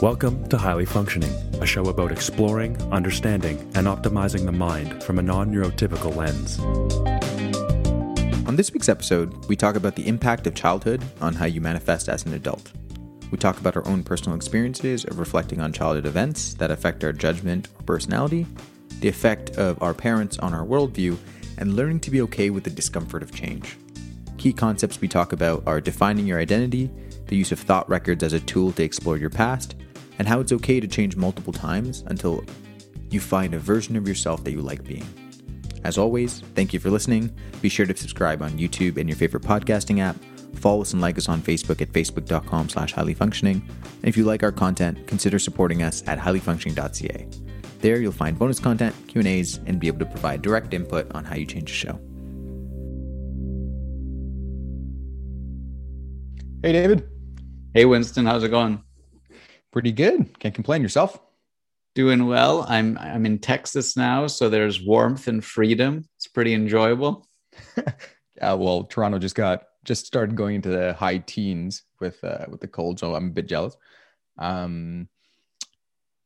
Welcome to Highly Functioning, a show about exploring, understanding, and optimizing the mind from a non neurotypical lens. On this week's episode, we talk about the impact of childhood on how you manifest as an adult. We talk about our own personal experiences of reflecting on childhood events that affect our judgment or personality, the effect of our parents on our worldview, and learning to be okay with the discomfort of change. Key concepts we talk about are defining your identity, the use of thought records as a tool to explore your past, and how it's okay to change multiple times until you find a version of yourself that you like being. As always, thank you for listening. Be sure to subscribe on YouTube and your favorite podcasting app. Follow us and like us on Facebook at facebook.com slash highlyfunctioning. And if you like our content, consider supporting us at highlyfunctioning.ca. There you'll find bonus content, Q&As, and be able to provide direct input on how you change the show. Hey, David. Hey, Winston, how's it going? Pretty good. Can't complain. Yourself? Doing well. I'm I'm in Texas now, so there's warmth and freedom. It's pretty enjoyable. yeah, well, Toronto just got just started going into the high teens with uh, with the cold, so I'm a bit jealous. Um,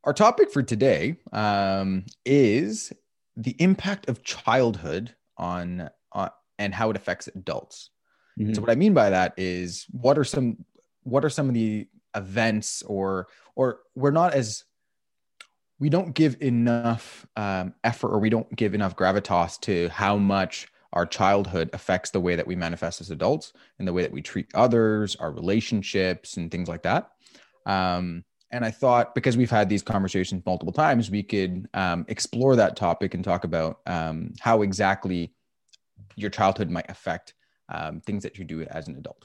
our topic for today um, is the impact of childhood on uh, and how it affects adults. Mm-hmm. So what I mean by that is what are some what are some of the events or or we're not as we don't give enough um, effort or we don't give enough gravitas to how much our childhood affects the way that we manifest as adults and the way that we treat others our relationships and things like that. Um, and i thought because we've had these conversations multiple times we could um, explore that topic and talk about um, how exactly your childhood might affect um, things that you do as an adult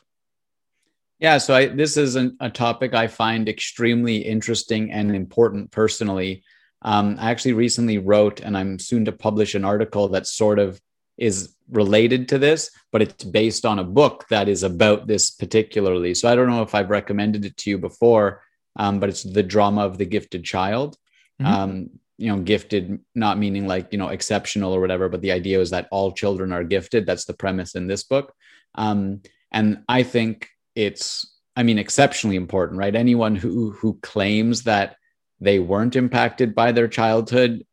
yeah, so I, this is an, a topic I find extremely interesting and important personally. Um, I actually recently wrote, and I'm soon to publish an article that sort of is related to this, but it's based on a book that is about this particularly. So I don't know if I've recommended it to you before, um, but it's The Drama of the Gifted Child. Mm-hmm. Um, you know, gifted, not meaning like, you know, exceptional or whatever, but the idea is that all children are gifted. That's the premise in this book. Um, and I think it's i mean exceptionally important right? Anyone who who claims that they weren't impacted by their childhood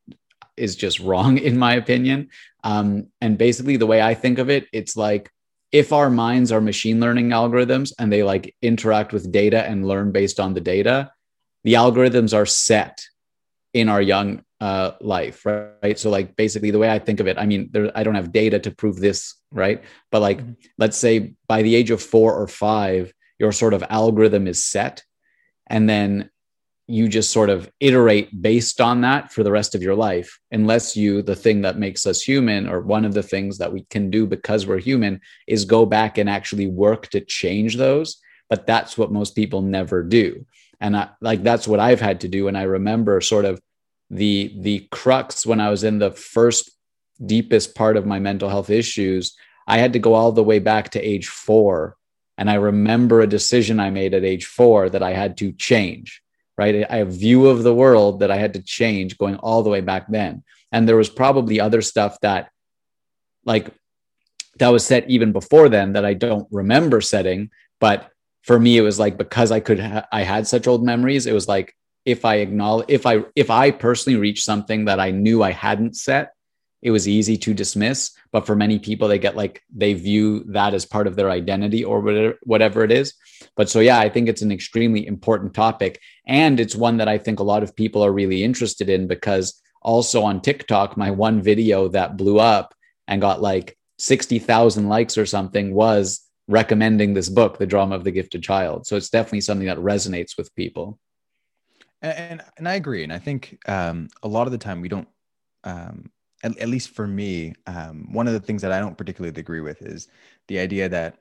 is just wrong in my opinion. Um, and basically the way i think of it it's like if our minds are machine learning algorithms and they like interact with data and learn based on the data the algorithms are set in our young uh, life right? right so like basically the way i think of it i mean there, i don't have data to prove this right but like mm-hmm. let's say by the age of four or five your sort of algorithm is set and then you just sort of iterate based on that for the rest of your life unless you the thing that makes us human or one of the things that we can do because we're human is go back and actually work to change those but that's what most people never do and I, like that's what i've had to do and i remember sort of the the crux when I was in the first deepest part of my mental health issues, I had to go all the way back to age four. And I remember a decision I made at age four that I had to change, right? I have view of the world that I had to change going all the way back then. And there was probably other stuff that, like, that was set even before then that I don't remember setting. But for me, it was like because I could, ha- I had such old memories, it was like if I acknowledge if I if I personally reach something that I knew I hadn't set, it was easy to dismiss. But for many people, they get like they view that as part of their identity or whatever whatever it is. But so yeah, I think it's an extremely important topic, and it's one that I think a lot of people are really interested in because also on TikTok, my one video that blew up and got like sixty thousand likes or something was recommending this book, The Drama of the Gifted Child. So it's definitely something that resonates with people and and I agree, and I think um, a lot of the time we don't. Um, at, at, least for me, um, one of the things that I don't particularly agree with is the idea that,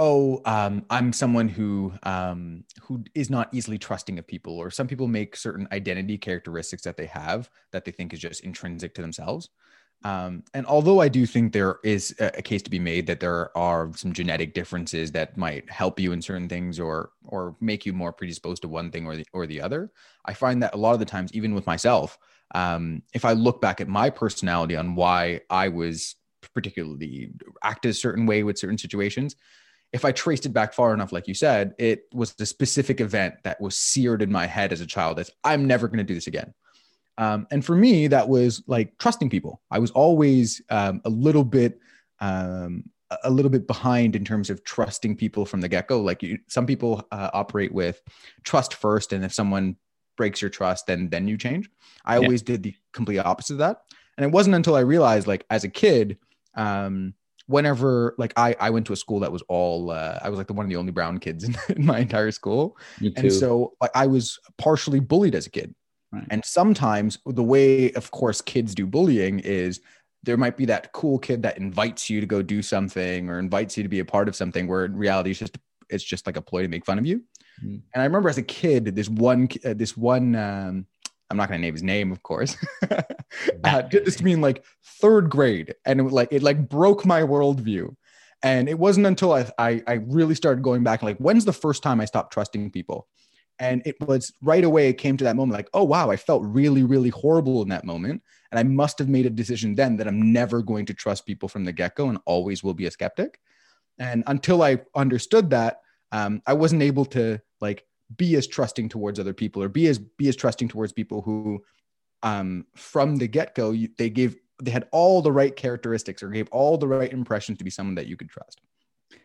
oh, um, I'm someone who um, who is not easily trusting of people, or some people make certain identity characteristics that they have that they think is just intrinsic to themselves. Um, and although I do think there is a, case to be made that there are some genetic differences that might help you in certain things or or make you more predisposed to one thing or the or the other, I find that a lot of the times, even with myself, um, if I look back at my personality on why I was particularly act a certain way with certain situations, if I traced it back far enough, like you said, it was a specific event that was seared in my head as a child. That I'm never going to do this again. Um, and for me, that was like trusting people. I was always um, a little bit, um, a little bit behind in terms of trusting people from the get go. Like you, some people uh, operate with trust first, and if someone breaks your trust, then then you change. I yeah. always did the complete opposite of that. And it wasn't until I realized, like as a kid, um, whenever like I I went to a school that was all uh, I was like the one of the only brown kids in, in my entire school, and so like I was partially bullied as a kid. Right. And sometimes the way, of course, kids do bullying is there might be that cool kid that invites you to go do something or invites you to be a part of something where in reality it's just it's just like a ploy to make fun of you. Mm. And I remember as a kid, this one uh, this one um, I'm not going to name his name, of course. uh, just mean like third grade, and it like it like broke my worldview. And it wasn't until I, I I really started going back like when's the first time I stopped trusting people? And it was right away, it came to that moment like, oh, wow, I felt really, really horrible in that moment. And I must have made a decision then that I'm never going to trust people from the get go and always will be a skeptic. And until I understood that, um, I wasn't able to like be as trusting towards other people or be as be as trusting towards people who um, from the get go they gave they had all the right characteristics or gave all the right impressions to be someone that you could trust.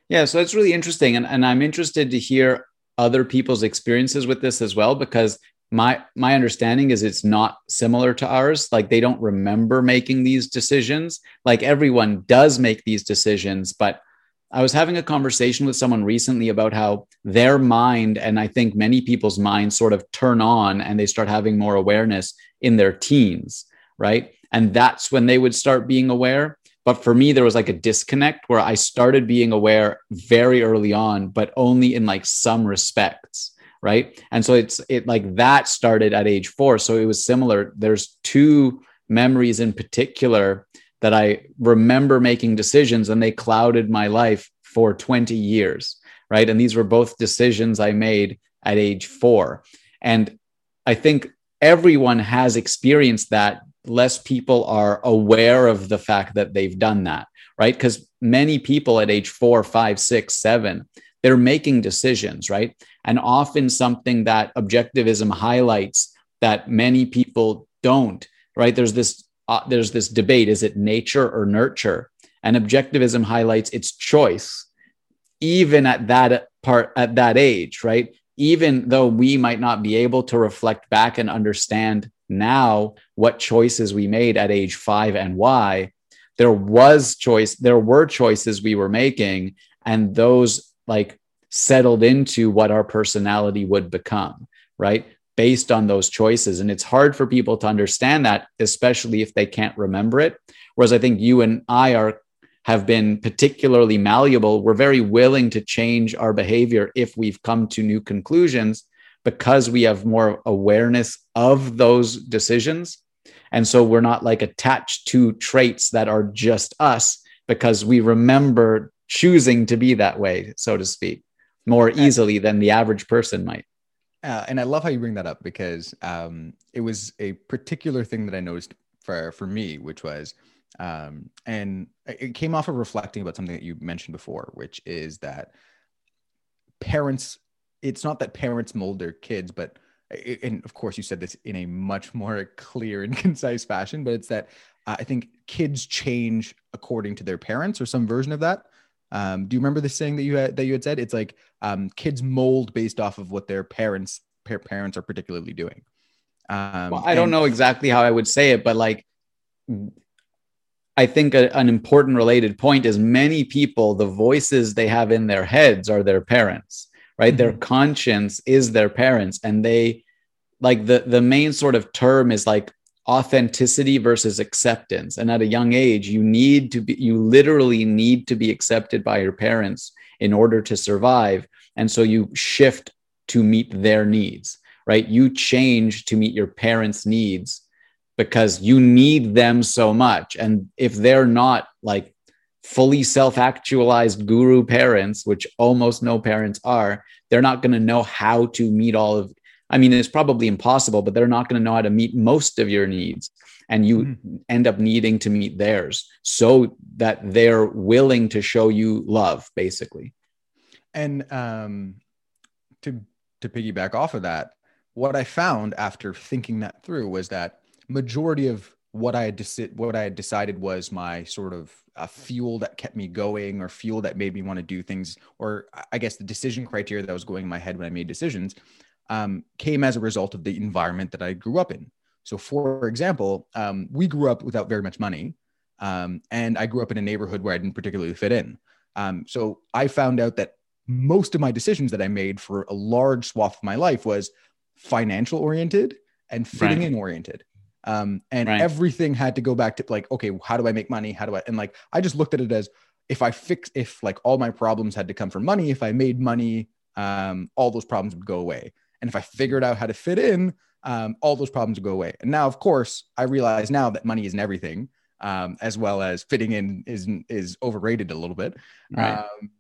Yeah, so that's really interesting, and and I'm interested to hear other people's experiences with this as well because my my understanding is it's not similar to ours. Like they don't remember making these decisions. Like everyone does make these decisions but i was having a conversation with someone recently about how their mind and i think many people's minds sort of turn on and they start having more awareness in their teens right? And that's when they would start being aware but for me, there was like a disconnect where I started being aware very early on, but only in like some respects. Right. And so it's it like that started at age four. So it was similar. There's two memories in particular that I remember making decisions and they clouded my life for 20 years. Right. And these were both decisions I made at age four. And I think everyone has experienced that less people are aware of the fact that they've done that, right? Because many people at age four, five, six, seven, they're making decisions, right? And often something that objectivism highlights that many people don't, right? There's this uh, there's this debate: is it nature or nurture? And objectivism highlights its choice, even at that part at that age, right? Even though we might not be able to reflect back and understand now what choices we made at age five and why there was choice there were choices we were making and those like settled into what our personality would become right? Based on those choices. And it's hard for people to understand that especially if they can't remember it. Whereas i think you and i are have been particularly malleable. We're very willing to change our behavior if we've come to new conclusions because we have more awareness of those decisions. And so we're not like attached to traits that are just us because we remember choosing to be that way, so to speak, more easily than the average person might. Uh, and I love how you bring that up because um, it was a particular thing that I noticed for for me, which was, um, and it came off of reflecting about something that you mentioned before, which is that parents it's not that parents mold their kids, but and of course you said this in a much more clear and concise fashion, but it's that uh, I think kids change according to their parents or some version of that. Um, do you remember the saying that you had that you had said? It's like um, kids mold based off of what their parents pa- parents are particularly doing. Um, well, I don't know exactly how I would say it, but like I think a, an important related point is many people the voices they have in their heads are their parents right? Mm-hmm. their conscience is their parents and they like the the main sort of term is like authenticity versus acceptance. And at a young age you need to be you literally need to be accepted by your parents in order to survive. And so you shift to meet their needs right? You change to meet your parents needs because you need them so much. And if they're not like fully self actualized guru parents, which almost no parents are, they're not going to know how to meet all of. I mean, it's probably impossible, but they're not going to know how to meet most of your needs. And you mm-hmm. end up needing to meet theirs so that they're willing to show you love, basically. And um, to to piggyback off of that, what I found after thinking that through was that majority of what I had deci- what I had decided was my sort of uh, fuel that kept me going or fuel that made me want to do things or I guess the decision criteria that was going in my head when I made decisions um, came as a result of the environment that I grew up in. So, for example, um, we grew up without very much money, um, and I grew up in a neighborhood where I didn't particularly fit in. Um, so, I found out that most of my decisions that I made for a large swath of my life was financial oriented and fitting right. in oriented. Um, and right. everything had to go back to like, okay, how do I make money? How do I? And like, I just looked at it as if I fix, if like all my problems had to come from money, if I made money, um, all those problems would go away. And if I figured out how to fit in, um, all those problems would go away. And now, of course, I realize now that money isn't everything, um, as well as fitting in is is overrated a little bit. Right. Um,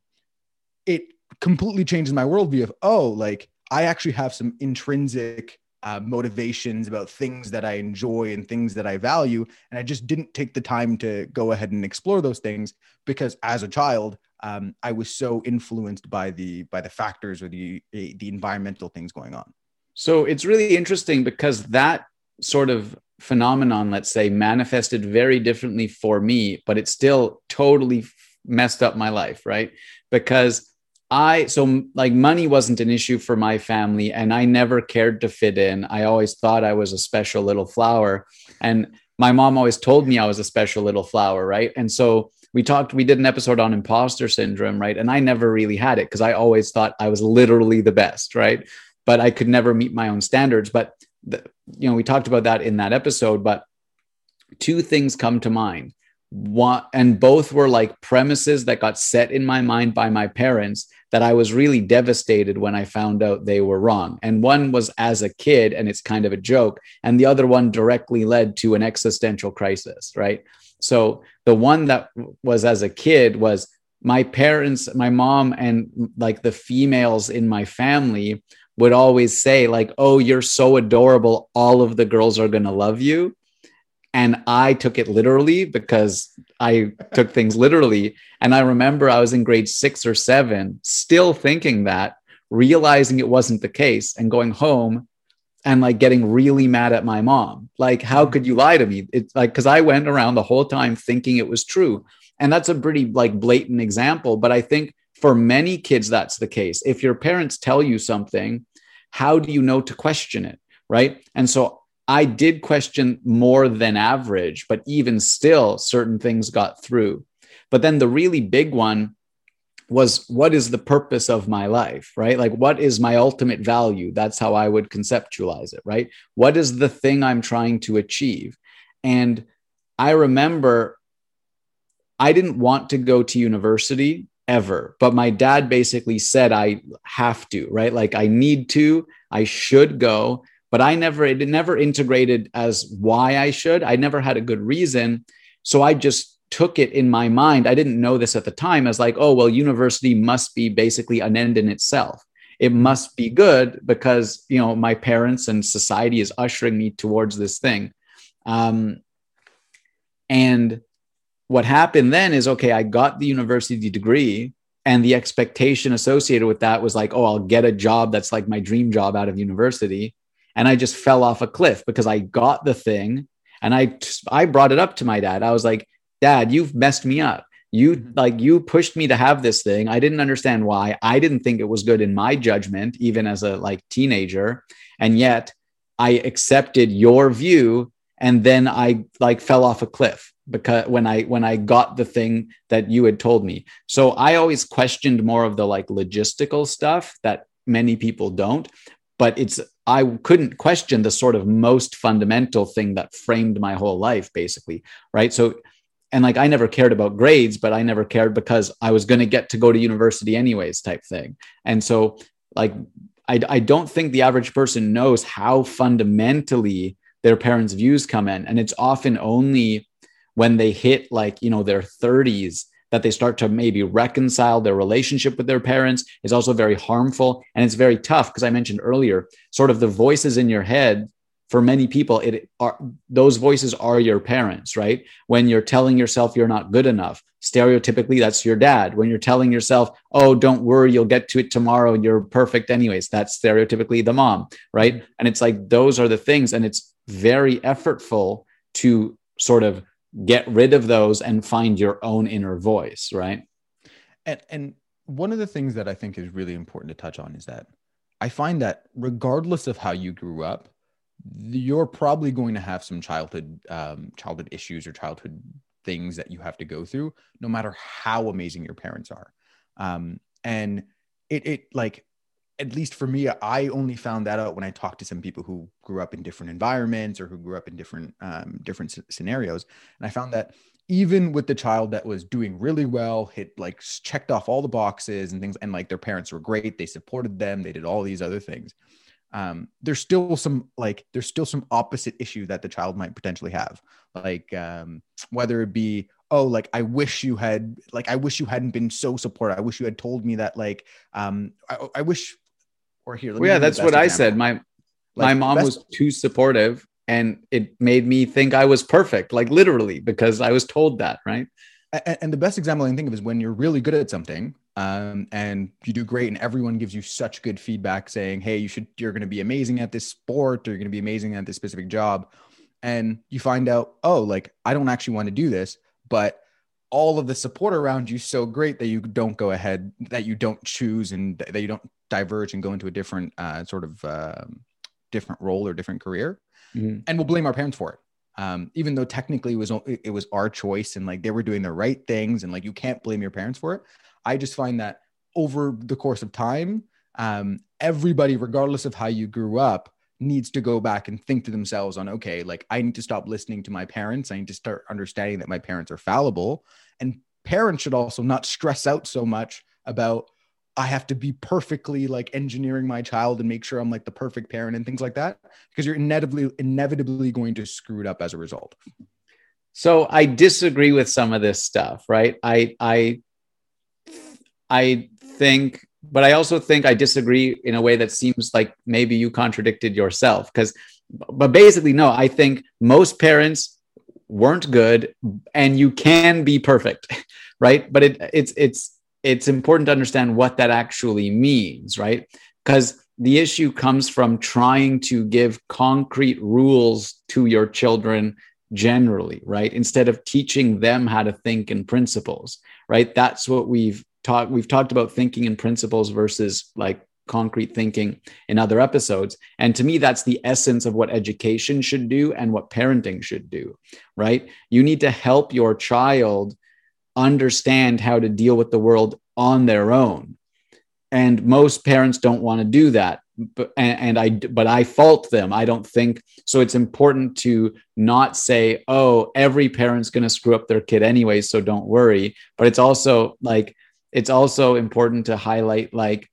it completely changes my worldview of oh, like I actually have some intrinsic uh, motivations about things that I enjoy and things that I value, and I just didn't take the time to go ahead and explore those things because as a child, um, I was so influenced by the by the factors or the the environmental things going on. So it's really interesting because that sort of phenomenon, let's say, manifested very differently for me, but it still totally messed up my life, right? Because I, so like money wasn't an issue for my family, and I never cared to fit in. I always thought I was a special little flower. And my mom always told me I was a special little flower, right? And so we talked, we did an episode on imposter syndrome, right? And I never really had it because I always thought I was literally the best, right? but I could never meet my own standards. But the, you know, we talked about that in that episode. But two things come to mind. One, and both were like premises that got set in my mind by my parents that I was really devastated when I found out they were wrong. And one was as a kid, and it's kind of a joke. And the other one directly led to an existential crisis, right? So the one that was as a kid was my parents, my mom, and like the females in my family would always say like oh you're so adorable all of the girls are going to love you and i took it literally because i took things literally and i remember i was in grade 6 or 7 still thinking that realizing it wasn't the case and going home and like getting really mad at my mom like how could you lie to me it's like cuz i went around the whole time thinking it was true and that's a pretty like blatant example but i think for many kids, that's the case. If your parents tell you something, how do you know to question it? Right. And so I did question more than average, but even still, certain things got through. But then the really big one was what is the purpose of my life, right? Like, what is my ultimate value? That's how I would conceptualize it, right? What is the thing I'm trying to achieve? And I remember I didn't want to go to university ever. But my dad basically said I have to, right? Like I need to, I should go. But I never, it never integrated as why I should. I never had a good reason. So I just took it in my mind. I didn't know this at the time as like, oh, well, university must be basically an end in itself. It must be good because, you know, my parents and society is ushering me towards this thing. Um, and what happened then is okay, I got the university degree, and the expectation associated with that was like, oh, I'll get a job that's like my dream job out of university. And I just fell off a cliff because I got the thing and I I brought it up to my dad. I was like, "Dad, you've messed me up. You mm-hmm. like you pushed me to have this thing. I didn't understand why. I didn't think it was good in my judgment even as a like teenager, and yet I accepted your view and then I like fell off a cliff because when I when I got the thing that you had told me. So I always questioned more of the like logistical stuff that many people don't, but it's I couldn't question the sort of most fundamental thing that framed my whole life basically, right? So and like I never cared about grades, but I never cared because I was going to get to go to university anyways type thing. And so like I, I don't think the average person knows how fundamentally their parents' views come in. And it's often only when they hit like, you know, their 30s that they start to maybe reconcile their relationship with their parents is also very harmful. And it's very tough because I mentioned earlier, sort of the voices in your head for many people it are those voices are your parents right? When you're telling yourself you're not good enough stereotypically that's your dad. When you're telling yourself oh don't worry you'll get to it tomorrow you're perfect anyways that's stereotypically the mom right? And it's like those are the things and it's very effortful to sort of get rid of those and find your own inner voice right? And and one of the things that i think is really important to touch on is that i find that regardless of how you grew up you're probably going to have some childhood um, childhood issues or childhood things that you have to go through no matter how amazing your parents are. Um, and it it like at least for me i only found that out when i talked to some people who grew up in different environments or who grew up in different um, different scenarios. And i found that even with the child that was doing really well hit like checked off all the boxes and things and like their parents were great they supported them they did all these other things um, there's still some like there's still some opposite issue that the child might potentially have. Like um, whether it be oh like i wish you had like i wish you hadn't been so supportive. I wish you had told me that like um i, I wish or here well, yeah that's what example. i said my like, my mom was too supportive and it made me think i was perfect like literally because i was told that right and, and the best example i can think of is when you're really good at something um, and you do great and everyone gives you such good feedback saying hey you should you're going to be amazing at this sport or you're going to be amazing at this specific job and you find out oh like i don't actually want to do this but all of the support around you so great that you don't go ahead that you don't choose and that you don't diverge and go into a different uh, sort of uh, different role or different career mm-hmm. and we'll blame our parents for it um, even though technically it was it was our choice and like they were doing the right things and like you can't blame your parents for it I just find that over the course of time, um, everybody, regardless of how you grew up, needs to go back and think to themselves on, okay, like I need to stop listening to my parents. I need to start understanding that my parents are fallible. And parents should also not stress out so much about, I have to be perfectly like engineering my child and make sure I'm like the perfect parent and things like that, because you're inevitably, inevitably going to screw it up as a result. So I disagree with some of this stuff, right? I, I I think, but I also think I disagree in a way that seems like maybe you contradicted yourself. Because, but basically, no, I think most parents weren't good and you can be perfect, right? But it, it's, it's, it's important to understand what that actually means, right? Because the issue comes from trying to give concrete rules to your children generally, right? Instead of teaching them how to think in principles, right? That's what we've talk we've talked about thinking in principles versus like concrete thinking in other episodes. And to me that's the essence of what education should do and what parenting should do right? You need to help your child understand how to deal with the world on their own. And most parents don't want to do that but and, and, i but i fault them. I don't think so it's important to not say oh every parent's going to screw up their kid anyway so don't worry. But it's also like it's also important to highlight like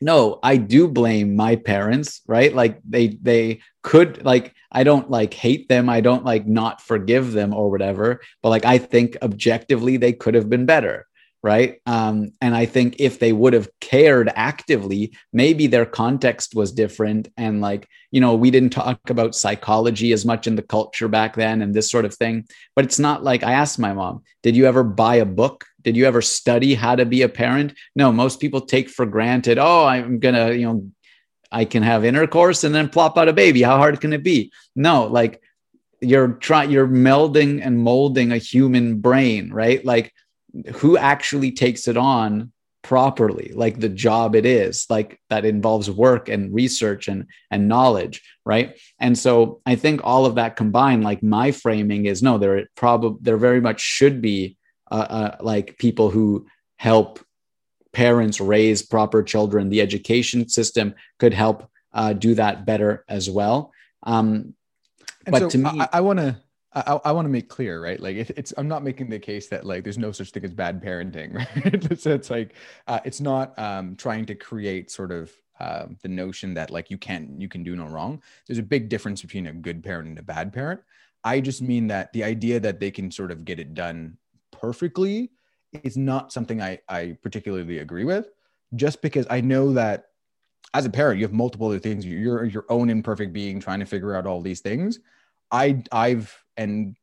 no i do blame my parents right? Like they they could like i don't like hate them. I don't like not forgive them or whatever but like i think objectively they could have been better right? Um, and i think if they would have cared actively maybe their context was different. And like you know we didn't talk about psychology as much in the culture back then and this sort of thing. But it's not like i asked my mom did you ever buy a book? Did you ever study how to be a parent? No most people take for granted oh i'm gonna you know i can have intercourse and then plop out a baby. How hard can it be? No like you're trying you're melding and molding a human brain right? Like who actually takes it on properly like the job it is like that involves work and research and and knowledge right? And so i think all of that combined like my framing is no there probably there very much should be uh, uh, like people who help parents raise proper children. The education system could help uh, do that better as well. Um, but so to me i, I want to I, I want to make clear, right? Like it, it's, I'm not making the case that like there's no such thing as bad parenting, right? so it's like, uh, it's not um, trying to create sort of uh, the notion that like you can't, you can do no wrong. There's a big difference between a good parent and a bad parent. I just mean that the idea that they can sort of get it done perfectly is not something I, I particularly agree with, just because I know that as a parent, you have multiple other things. You're your own imperfect being trying to figure out all these things. I I've and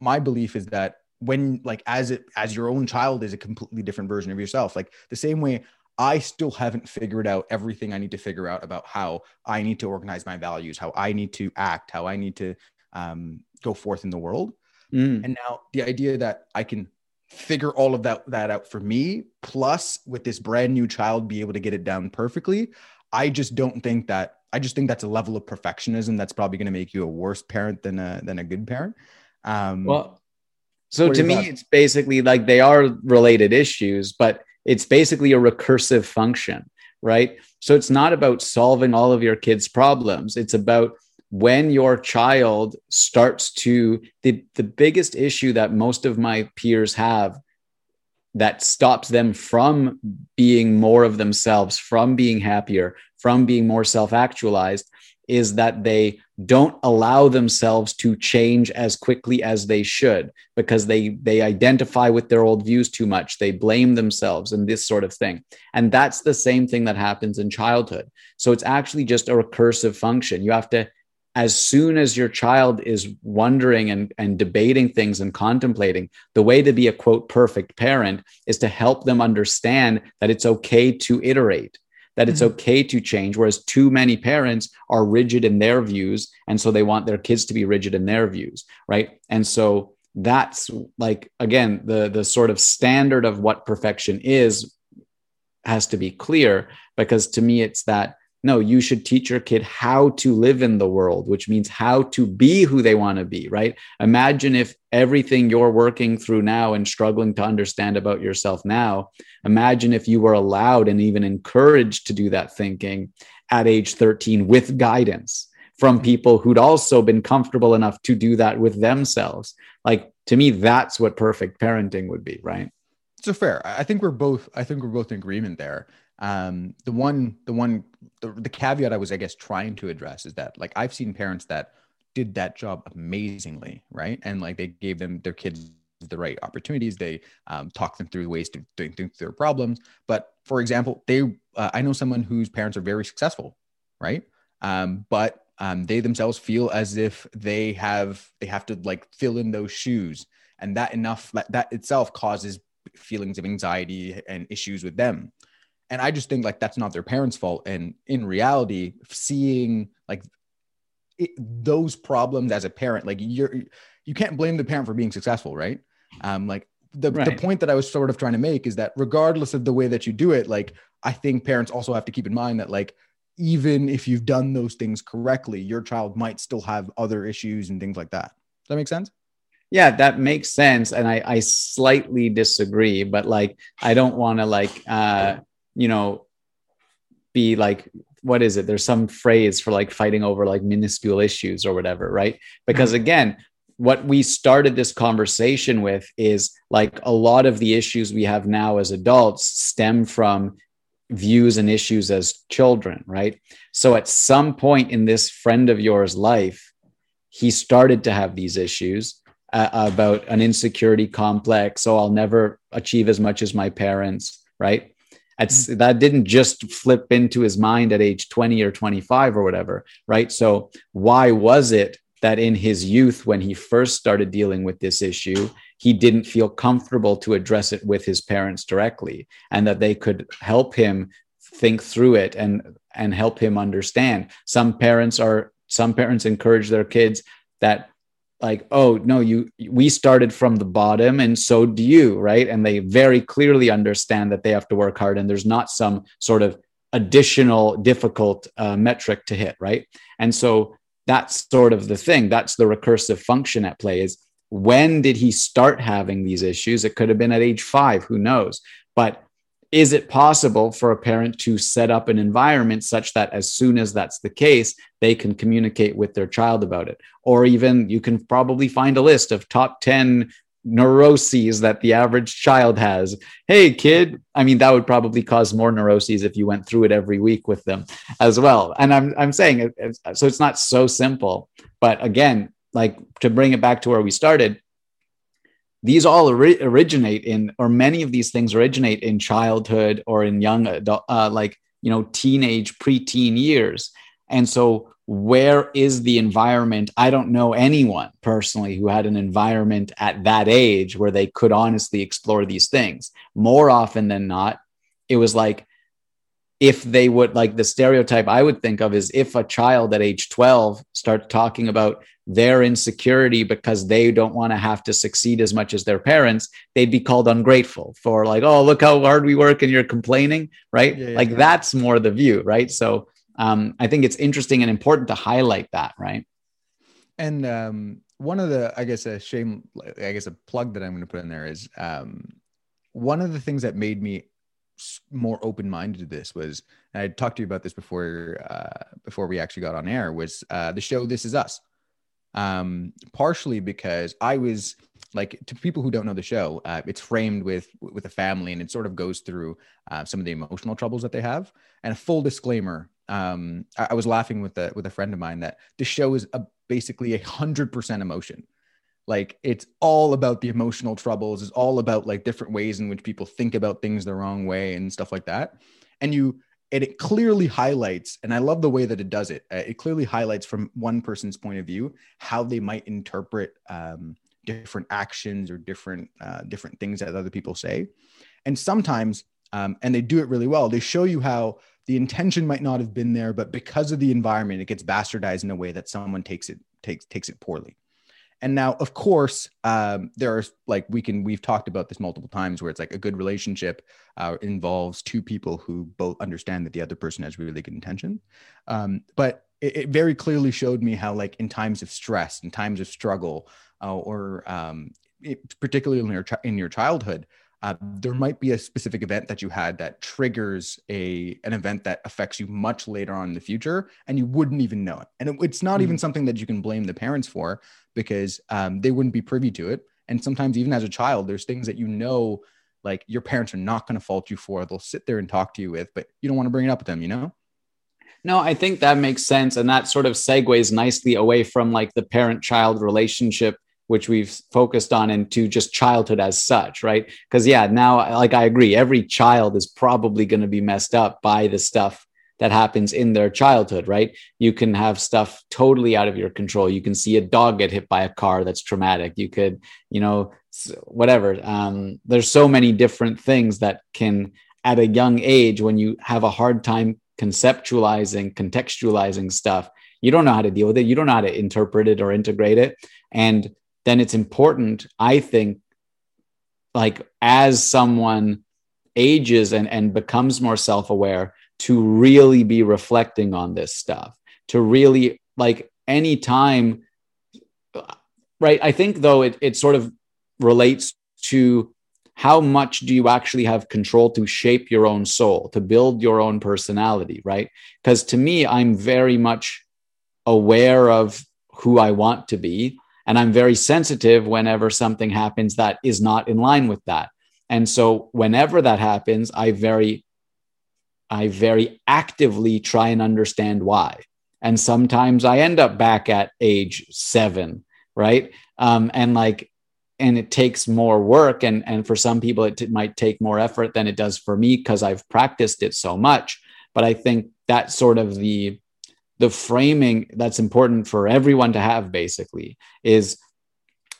my belief is that when like as it as your own child is a completely different version of yourself. Like the same way I still haven't figured out everything I need to figure out about how I need to organize my values, how I need to act, how I need to um, go forth in the world. Mm. And now the idea that I can figure all of that that out for me, plus with this brand new child, be able to get it down perfectly. I just don't think that. I just think that's a level of perfectionism that's probably going to make you a worse parent than a than a good parent. Um, well, so to me, thoughts? it's basically like they are related issues, but it's basically a recursive function, right? So it's not about solving all of your kids' problems. It's about when your child starts to the, the biggest issue that most of my peers have that stops them from being more of themselves, from being happier, from being more self actualized is that they don't allow themselves to change as quickly as they should because they they identify with their old views too much. They blame themselves and this sort of thing. And that's the same thing that happens in childhood. So it's actually just a recursive function. You have to as soon as your child is wondering and, and debating things and contemplating, the way to be a quote perfect parent is to help them understand that it's okay to iterate, that it's mm-hmm. okay to change. Whereas too many parents are rigid in their views. And so they want their kids to be rigid in their views. Right. And so that's like, again, the, the sort of standard of what perfection is has to be clear because to me, it's that no, you should teach your kid how to live in the world, which means how to be who they want to be, right? Imagine if everything you're working through now and struggling to understand about yourself now, imagine if you were allowed and even encouraged to do that thinking at age 13 with guidance from mm-hmm. people who'd also been comfortable enough to do that with themselves. Like to me, that's what perfect parenting would be, right? So fair. I think we're both. I think we're both in agreement there. Um, the one, the one, the, the caveat I was, I guess, trying to address is that like I've seen parents that did that job amazingly, right? And like they gave them their kids the right opportunities. They um, talk them through ways to think through their problems. But for example, they, uh, I know someone whose parents are very successful, right? Um, but um, they themselves feel as if they have they have to like fill in those shoes, and that enough that itself causes feelings of anxiety and issues with them and i just think like that's not their parents fault. And in reality seeing like it, those problems as a parent like you're you can't blame the parent for being successful right? Um like the, right. the point that i was sort of trying to make is that regardless of the way that you do it like i think parents also have to keep in mind that like even if you've done those things correctly your child might still have other issues and things like that. Does that make sense? Yeah that makes sense. And i i slightly disagree but like i don't want to like uh you know, be like, what is it? There's some phrase for like fighting over like minuscule issues or whatever, right? Because mm-hmm. again, what we started this conversation with is like a lot of the issues we have now as adults stem from views and issues as children, right? So at some point in this friend of yours life, he started to have these issues uh, about an insecurity complex. So I'll never achieve as much as my parents, right? Mm-hmm. that didn't just flip into his mind at age 20 or 25 or whatever, right? So, why was it that in his youth, when he first started dealing with this issue, he didn't feel comfortable to address it with his parents directly and that they could help him think through it and and help him understand some parents are some parents encourage their kids that like oh no you we started from the bottom and so do you right? And they very clearly understand that they have to work hard and there's not some sort of additional difficult uh, metric to hit right? And so that's sort of the thing. That's the recursive function at play is when did he start having these issues? It could have been at age 5 who knows? But is it possible for a parent to set up an environment such that as soon as that's the case, they can communicate with their child about it? Or even you can probably find a list of top 10 neuroses that the average child has. Hey, kid, I mean, that would probably cause more neuroses if you went through it every week with them as well. And I'm, I'm saying, so it's not so simple. But again, like to bring it back to where we started, these all ori- originate in or many of these things originate in childhood or in young adult uh, like you know teenage preteen years. And so where is the environment? I don't know anyone personally who had an environment at that age where they could honestly explore these things. More often than not it was like if they would like the stereotype I would think of is if a child at age 12 starts talking about their insecurity because they don't want to have to succeed as much as their parents, they'd be called ungrateful for like, oh, look how hard we work and you're complaining, right? Yeah, yeah, like yeah. that's more the view, right? So um, I think it's interesting and important to highlight that, right? And um, one of the, I guess, a shame, I guess, a plug that I'm going to put in there is um, one of the things that made me more open minded to this was I talked to you about this before uh, before we actually got on air was uh, the show This Is Us. Um, partially because I was like to people who don't know the show, uh, it's framed with with a family and it sort of goes through uh, some of the emotional troubles that they have. And a full disclaimer: um, I, I, was laughing with a with a friend of mine that the show is a, basically a hundred percent emotion. Like it's all about the emotional troubles. It's all about like different ways in which people think about things the wrong way and stuff like that. And you and it clearly highlights and i love the way that it does it. Uh, it clearly highlights from one person's point of view how they might interpret um, different actions or different uh, different things that other people say. And sometimes um, and they do it really well. They show you how the intention might not have been there but because of the environment it gets bastardized in a way that someone takes it takes takes it poorly and now, of course, um, there are like we can we've talked about this multiple times where it's like a good relationship uh, involves two people who both understand that the other person has really good intention. Um, but it, it, very clearly showed me how like in times of stress, in times of struggle, uh, or um, it, particularly in your in your childhood, uh, there might be a specific event that you had that triggers a an event that affects you much later on in the future and you wouldn't even know it and it, it's not mm-hmm. even something that you can blame the parents for because um, they wouldn't be privy to it and sometimes even as a child there's things that you know like your parents are not going to fault you for they'll sit there and talk to you with but you don't want to bring it up with them you know no, I think that makes sense. And that sort of segues nicely away from like the parent child relationship which we've focused on into just childhood as such, right? Because, yeah, now, like I agree, every child is probably going to be messed up by the stuff that happens in their childhood, right? You can have stuff totally out of your control. You can see a dog get hit by a car that's traumatic. You could, you know, whatever. Um, there's so many different things that can, at a young age, when you have a hard time conceptualizing, contextualizing stuff, you don't know how to deal with it. You don't know how to interpret it or integrate it. And then it's important, I think, like as someone ages and, and becomes more self aware, to really be reflecting on this stuff, to really like any time, right? I think though it, it sort of relates to how much do you actually have control to shape your own soul, to build your own personality, right? Because to me, I'm very much aware of who I want to be. And I'm very sensitive whenever something happens that is not in line with that. And so whenever that happens, I very, I very actively try and understand why. And sometimes I end up back at age seven, right? Um, and like, and it takes more work. And, and for some people, it t- might take more effort than it does for me because I've practiced it so much. But I think that's sort of the the framing that's important for everyone to have basically is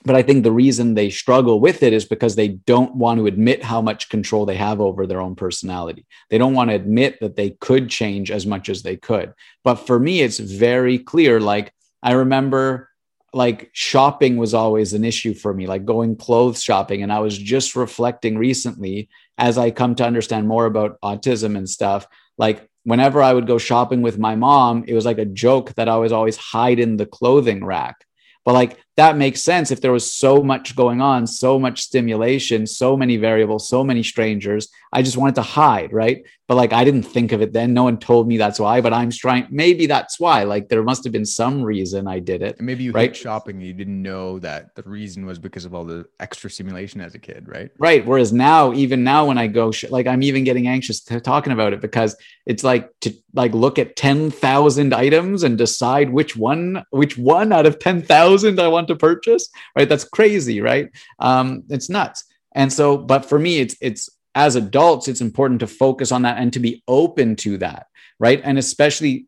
but i think the reason they struggle with it is because they don't want to admit how much control they have over their own personality. They don't want to admit that they could change as much as they could. But for me it's very clear like i remember like shopping was always an issue for me like going clothes shopping. And i was just reflecting recently as i come to understand more about autism and stuff like whenever I would go shopping with my mom, it was like a joke that I was always hide in the clothing rack. But like that makes sense if there was so much going on, so much stimulation, so many variables, so many strangers. I just wanted to hide, right? But like I didn't think of it then. No one told me that's why, but I'm trying. Maybe that's why. Like there must have been some reason I did it. And maybe you right? hate shopping and you didn't know that the reason was because of all the extra stimulation as a kid, right? Right. Whereas now, even now, when I go, sh- like I'm even getting anxious talking about it because it's like to like look at ten thousand items and decide which one, which one out of ten thousand I want to purchase. Right. That's crazy, right? Um, it's nuts. And so, but for me, it's it's as adults, it's important to focus on that and to be open to that, right? And especially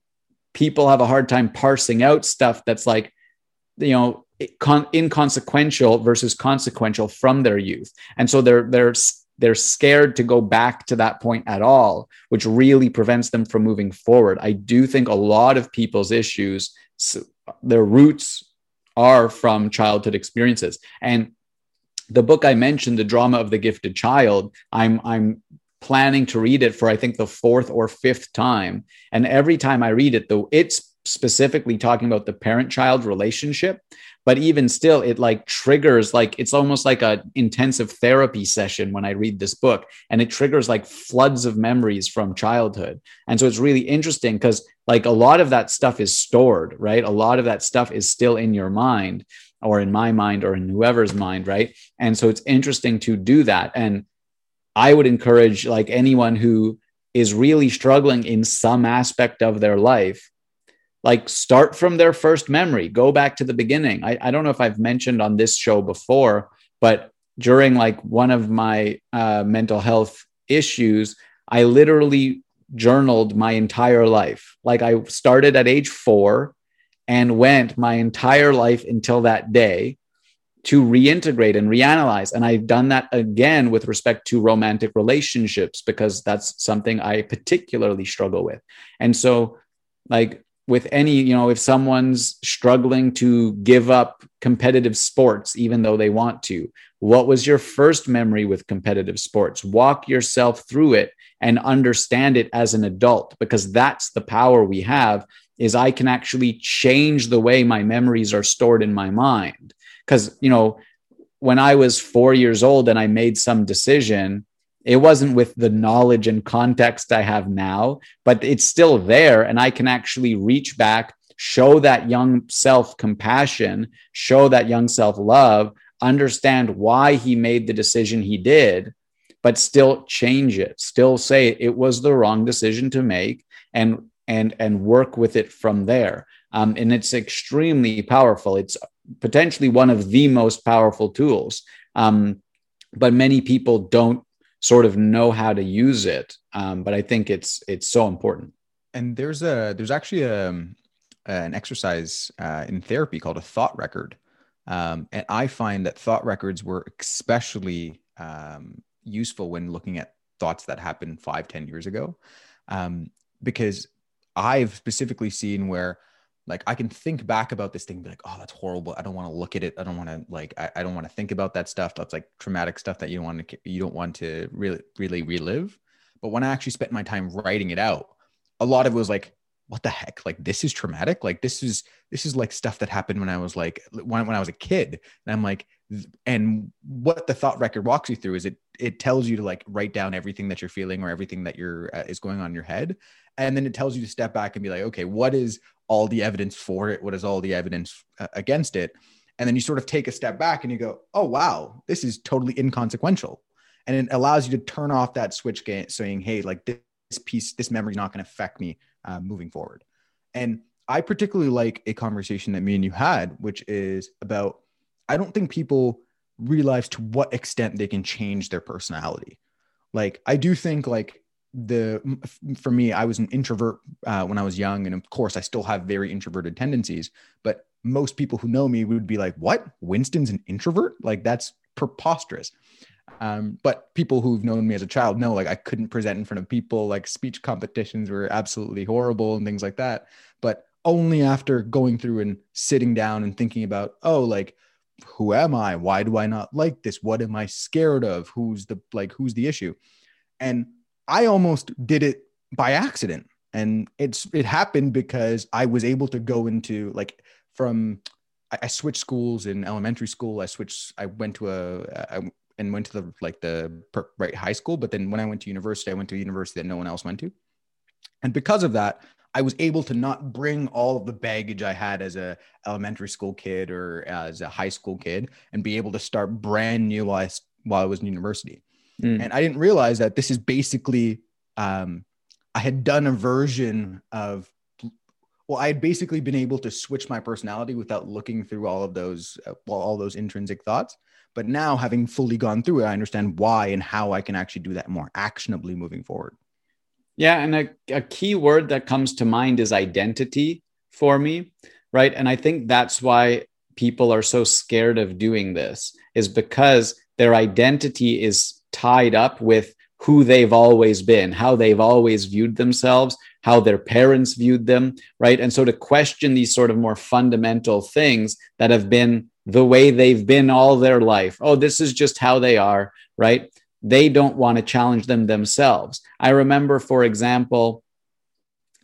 people have a hard time parsing out stuff that's like, you know, inconsequential versus consequential from their youth, and so they're they're they're scared to go back to that point at all, which really prevents them from moving forward. I do think a lot of people's issues, their roots are from childhood experiences. And the book I mentioned, The Drama of the Gifted Child, I'm I'm planning to read it for I think the fourth or fifth time. And every time I read it, though, it's specifically talking about the parent-child relationship but even still it like triggers like it's almost like a intensive therapy session when i read this book and it triggers like floods of memories from childhood. And so it's really interesting because like a lot of that stuff is stored right? A lot of that stuff is still in your mind or in my mind or in whoever's mind right? And so it's interesting to do that. And i would encourage like anyone who is really struggling in some aspect of their life like start from their first memory. Go back to the beginning. I, I don't know if i've mentioned on this show before but during like one of my uh, mental health issues i literally journaled my entire life. Like i started at age four and went my entire life until that day to reintegrate and reanalyze. And i've done that again with respect to romantic relationships because that's something i particularly struggle with. And so like with any, you know, if someone's struggling to give up competitive sports, even though they want to, what was your first memory with competitive sports? Walk yourself through it and understand it as an adult, because that's the power we have is I can actually change the way my memories are stored in my mind. Because, you know, when I was four years old and I made some decision, it wasn't with the knowledge and context I have now, but it's still there. And I can actually reach back, show that young self compassion, show that young self love, understand why he made the decision he did, but still change it, still say it was the wrong decision to make and and and work with it from there. Um, and it's extremely powerful. It's potentially one of the most powerful tools. Um, but many people don't sort of know how to use it. Um, but I think it's it's so important. And there's a there's actually a um, an exercise uh, in therapy called a thought record, um, and I find that thought records were especially um, useful when looking at thoughts that happened five ten years ago, um, because I've specifically seen where like I can think back about this thing, be like, oh, that's horrible. I don't want to look at it. I don't want to like, I, I don't want to think about that stuff. That's like traumatic stuff that you want to, you don't want to really, really relive. But when I actually spent my time writing it out, a lot of it was like, what the heck? Like this is traumatic. Like this is, this is like stuff that happened when I was like, when, when I was a kid. And I'm like, and what the thought record walks you through is it, it tells you to like write down everything that you're feeling or everything that you're uh, is going on in your head and then it tells you to step back and be like okay what is all the evidence for it what is all the evidence uh, against it. And then you sort of take a step back and you go oh wow this is totally inconsequential. And it allows you to turn off that switch saying hey like this piece this memory is not going to affect me uh, moving forward. And i particularly like a conversation that me and you had which is about i don't think people realize to what extent they can change their personality. Like i do think like the for me i was an introvert uh, when i was young and of course i still have very introverted tendencies but most people who know me would be like what? Winston's an introvert? Like that's preposterous. Um, but people who've known me as a child know like i couldn't present in front of people like speech competitions were absolutely horrible and things like that but only after going through and sitting down and thinking about oh like who am i? Why do i not like this? What am i scared of? Who's the like who's the issue? And I almost did it by accident. And it's it happened because I was able to go into like from I, I switched schools in elementary school. I switched. I went to a I, and went to the like the right high school. But then when I went to university, I went to a university that no one else went to. And because of that, I was able to not bring all of the baggage I had as a elementary school kid or as a high school kid and be able to start brand new while I, while I was in university. Mm. And I didn't realize that this is basically, um, I had done a version of well, I had basically been able to switch my personality without looking through all of those, uh, well, all those intrinsic thoughts. But now, having fully gone through it, I understand why and how I can actually do that more actionably moving forward. Yeah, and a, a key word that comes to mind is identity for me, right? And I think that's why people are so scared of doing this is because their identity is tied up with who they've always been, how they've always viewed themselves, how their parents viewed them, right? And so to question these sort of more fundamental things that have been the way they've been all their life. Oh, this is just how they are, right? They don't want to challenge them themselves. I remember, for example,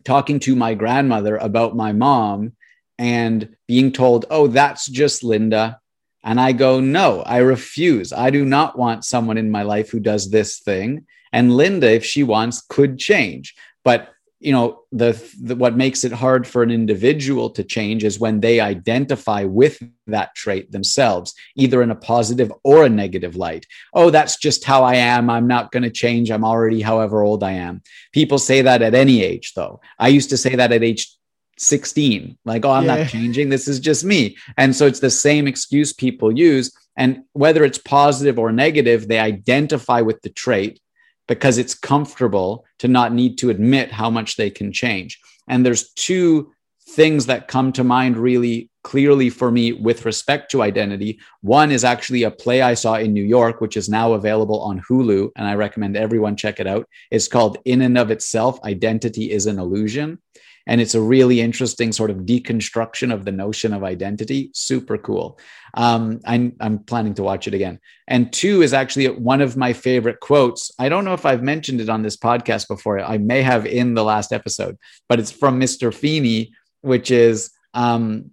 talking to my grandmother about my mom and being told, oh, that's just Linda. And I go, no, I refuse. I do not want someone in my life who does this thing. And Linda, if she wants, could change. But you know the, the, what makes it hard for an individual to change is when they identify with that trait themselves either in a positive or a negative light oh that's just how i am i'm not going to change i'm already however old i am people say that at any age though i used to say that at age 16 like oh i'm yeah. not changing this is just me and so it's the same excuse people use and whether it's positive or negative they identify with the trait because it's comfortable to not need to admit how much they can change. And there's two things that come to mind really clearly for me with respect to identity. One is actually a play I saw in New York, which is now available on Hulu, and I recommend everyone check it out. It's called In and of Itself Identity is an Illusion. And it's a really interesting sort of deconstruction of the notion of identity. Super cool. Um, I'm, I'm planning to watch it again. And two is actually one of my favorite quotes. I don't know if I've mentioned it on this podcast before. I may have in the last episode, but it's from Mr. Feeney, which is um,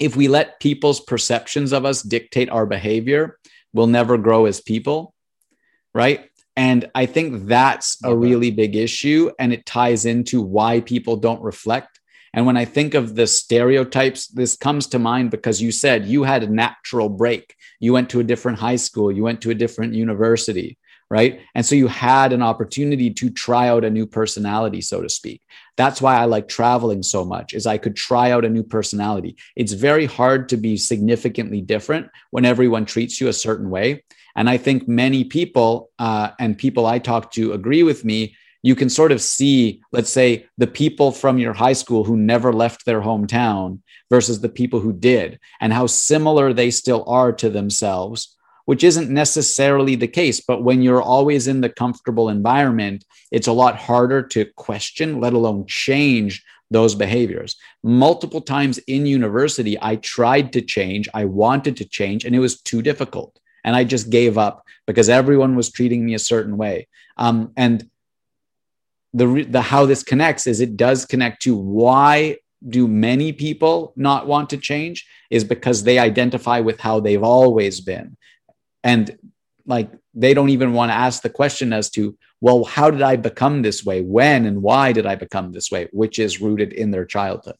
if we let people's perceptions of us dictate our behavior, we'll never grow as people. Right. And I think that's a really big issue. And it ties into why people don't reflect. And when I think of the stereotypes, this comes to mind because you said you had a natural break. You went to a different high school, you went to a different university, right? And so you had an opportunity to try out a new personality, so to speak. That's why I like traveling so much is I could try out a new personality. It's very hard to be significantly different when everyone treats you a certain way. And I think many people uh, and people I talk to agree with me. You can sort of see, let's say, the people from your high school who never left their hometown versus the people who did, and how similar they still are to themselves, which isn't necessarily the case. But when you're always in the comfortable environment, it's a lot harder to question, let alone change those behaviors. Multiple times in university, I tried to change, I wanted to change, and it was too difficult and I just gave up because everyone was treating me a certain way. Um, and the the how this connects is it does connect to why do many people not want to change is because they identify with how they've always been. And like they don't even want to ask the question as to well how did i become this way? When and why did i become this way? Which is rooted in their childhood.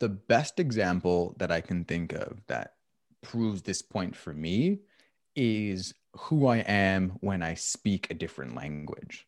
The best example that i can think of that proves this point for me is who I am when I speak a different language.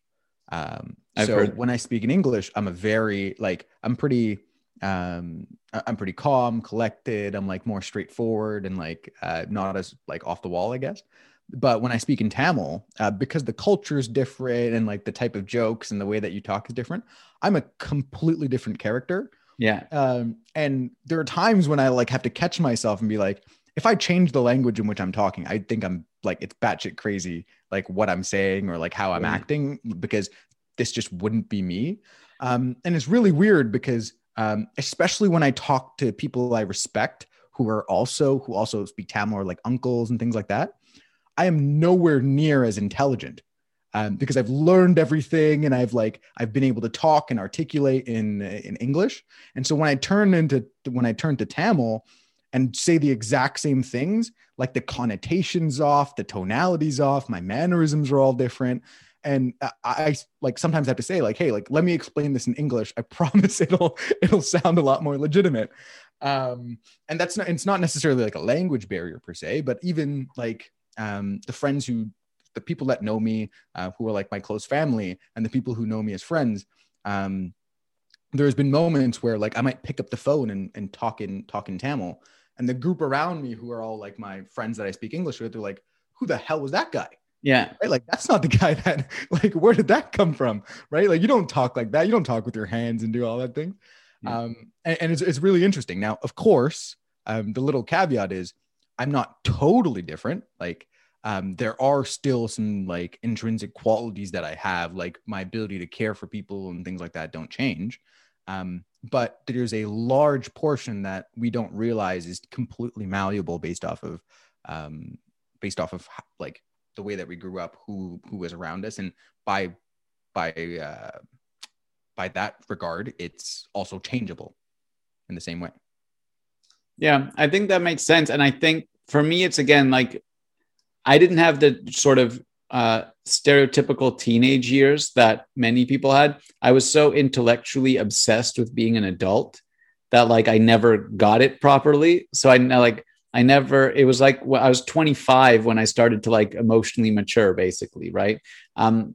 Um, so heard- when I speak in English, I'm a very like I'm pretty um I'm pretty calm, collected. I'm like more straightforward and like uh, not as like off the wall, I guess. But when I speak in Tamil, uh, because the culture is different and like the type of jokes and the way that you talk is different, I'm a completely different character. Yeah. Um, and there are times when I like have to catch myself and be like, if I change the language in which I'm talking, I think I'm like it's batshit crazy, like what I'm saying or like how I'm acting, because this just wouldn't be me. Um, and it's really weird because um, especially when I talk to people I respect who are also who also speak Tamil or like uncles and things like that, I am nowhere near as intelligent um, because I've learned everything and I've like I've been able to talk and articulate in in English. And so when I turn into when I turn to Tamil, and say the exact same things, like the connotations off, the tonalities off, my mannerisms are all different. And I, I like sometimes have to say, like, hey, like, let me explain this in English. I promise it'll it'll sound a lot more legitimate. Um, and that's not it's not necessarily like a language barrier per se, but even like um, the friends who the people that know me, uh, who are like my close family, and the people who know me as friends, um, there's been moments where like I might pick up the phone and, and talk in talk in Tamil, and the group around me who are all like my friends that I speak English with, they're like, "Who the hell was that guy?" Yeah. Right? Like that's not the guy that like where did that come from? Right? Like you don't talk like that. You don't talk with your hands and do all that thing. Yeah. Um, and, and it's, it's really interesting. Now, of course, um, the little caveat is I'm not totally different. Like um, there are still some like intrinsic qualities that I have, like my ability to care for people and things like that don't change. Um, but there's a large portion that we don't realize is completely malleable based off of um, based off of like the way that we grew up, who who was around us, and by by uh, by that regard, it's also changeable in the same way. Yeah, I think that makes sense. And I think for me, it's again like I didn't have the sort of uh, stereotypical teenage years that many people had. I was so intellectually obsessed with being an adult that like I never got it properly. So I like I never. It was like I was 25 when I started to like emotionally mature, basically, right? Um,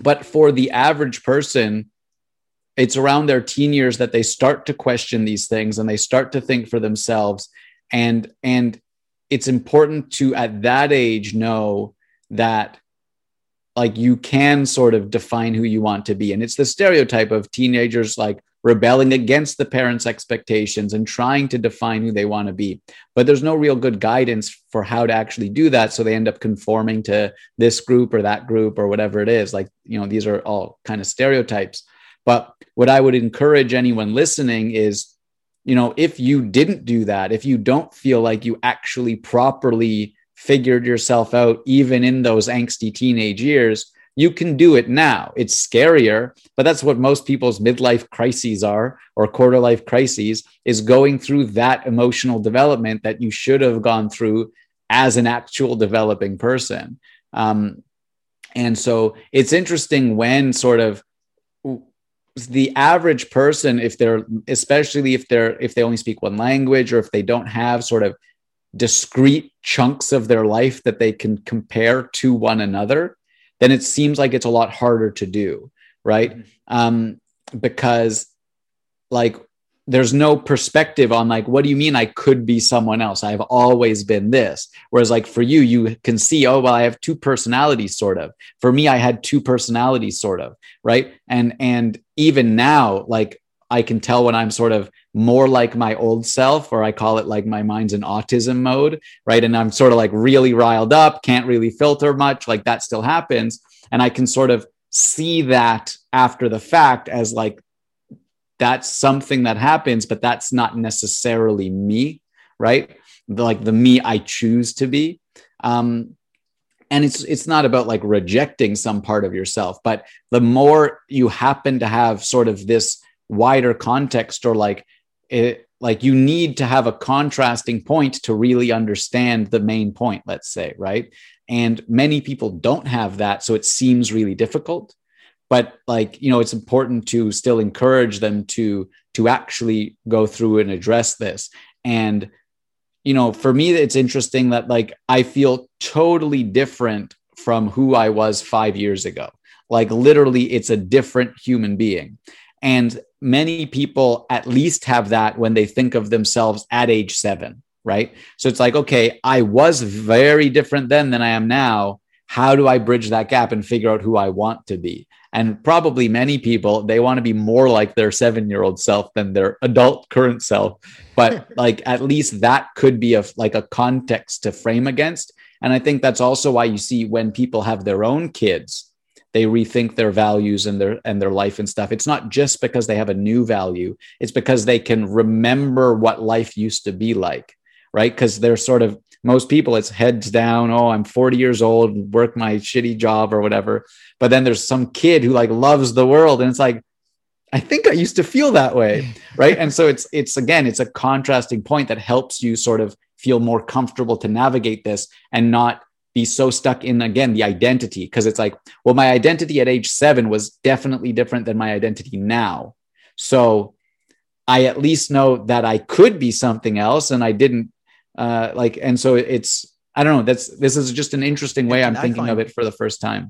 but for the average person, it's around their teen years that they start to question these things and they start to think for themselves and and it's important to at that age know that like you can sort of define who you want to be. And it's the stereotype of teenagers like rebelling against the parents expectations and trying to define who they want to be. But there's no real good guidance for how to actually do that. So they end up conforming to this group or that group or whatever it is. Like you know these are all kind of stereotypes. But what I would encourage anyone listening is, you know, if you didn't do that, if you don't feel like you actually properly figured yourself out, even in those angsty teenage years, you can do it now. It's scarier, but that's what most people's midlife crises are or quarter life crises is going through that emotional development that you should have gone through as an actual developing person. Um, and so it's interesting when sort of the average person if they're especially if they're if they only speak one language or if they don't have sort of discrete chunks of their life that they can compare to one another then it seems like it's a lot harder to do right? Mm-hmm. um because like there's no perspective on like what do you mean i could be someone else? I've always been this. Whereas like for you you can see oh well i have two personalities sort of. For me i had two personalities sort of right? And and even now like i can tell when i'm sort of more like my old self or i call it like my mind's in autism mode right and i'm sort of like really riled up can't really filter much like that still happens and i can sort of see that after the fact as like that's something that happens, but that's not necessarily me, right? Like the me I choose to be. Um, and it's it's not about like rejecting some part of yourself, but the more you happen to have sort of this wider context or like it like you need to have a contrasting point to really understand the main point let's say right? And many people don't have that so it seems really difficult. But like you know it's important to still encourage them to to actually go through and address this. And you know for me it's interesting that like i feel totally different from who i was 5 years ago. Like literally it's a different human being. And many people at least have that when they think of themselves at age 7 right? So it's like okay i was very different then than i am now. How do i bridge that gap and figure out who i want to be? And probably many people they want to be more like their seven year old self than their adult current self. But like at least that could be a like a context to frame against. And i think that's also why you see when people have their own kids they rethink their values and their and their life and stuff. It's not just because they have a new value. It's because they can remember what life used to be like right? Because they're sort of most people it's heads down oh i'm 40 years old work my shitty job or whatever. But then there's some kid who like loves the world and it's like i think i used to feel that way right? And so it's it's again it's a contrasting point that helps you sort of feel more comfortable to navigate this and not be so stuck in again the identity because it's like well my identity at age 7 was definitely different than my identity now. So i at least know that i could be something else and i didn't uh, like and so it's i don't know that's this is just an interesting way i'm thinking find, of it for the first time.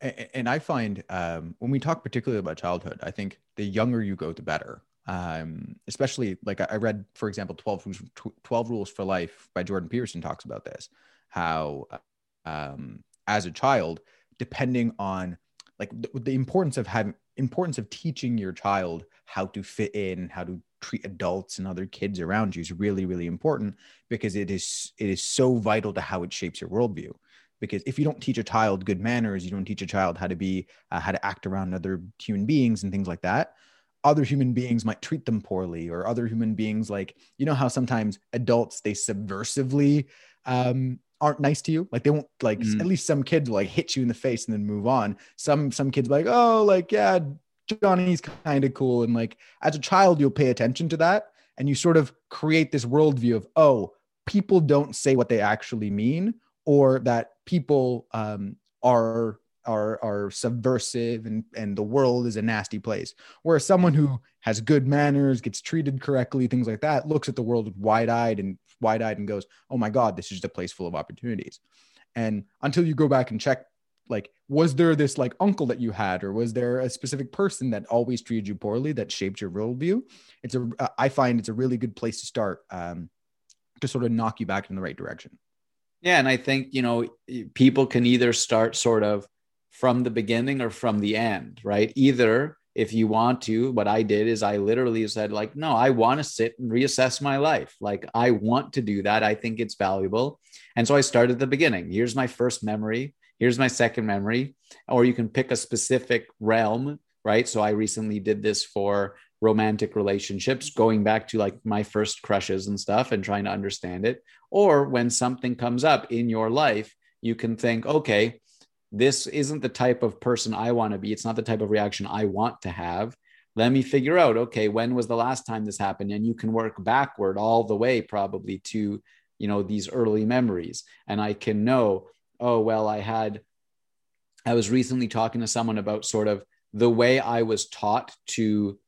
And I find um, when we talk particularly about childhood, I think the younger you go, the better. Um, especially like I read, for example, 12 12 rules for life by Jordan Peterson talks about this, how um, as a child, depending on like the, the importance of having importance of teaching your child how to fit in, how to treat adults and other kids around you is really, really important because it is it is so vital to how it shapes your worldview. Because if you don't teach a child good manners you don't teach a child how to be uh, how to act around other human beings and things like that other human beings might treat them poorly or other human beings like you know how sometimes adults they subversively um, aren't nice to you like they won't like mm. at least some kids will like hit you in the face and then move on some some kids like oh like yeah johnny's kind of cool and like as a child you'll pay attention to that and you sort of create this worldview of oh people don't say what they actually mean or that people um, are are subversive and and the world is a nasty place. Whereas someone who has good manners gets treated correctly things like that looks at the world wide-eyed and wide-eyed and goes oh my god this is just a place full of opportunities. And until you go back and check like was there this like uncle that you had or was there a specific person that always treated you poorly that shaped your worldview? It's a i find it's a really good place to start um, to sort of knock you back in the right direction. Yeah, and I think, you know, people can either start sort of from the beginning or from the end, right? Either if you want to, what I did is I literally said, like, no, I want to sit and reassess my life. Like, I want to do that. I think it's valuable. And so I started at the beginning. Here's my first memory. Here's my second memory. Or you can pick a specific realm, right? So I recently did this for romantic relationships, going back to like my first crushes and stuff and trying to understand it. Or when something comes up in your life, you can think, okay, this isn't the type of person I want to be. It's not the type of reaction I want to have. Let me figure out, okay, when was the last time this happened? And you can work backward all the way probably to, you know, these early memories. And I can know, oh, well, I had, I was recently talking to someone about sort of the way I was taught to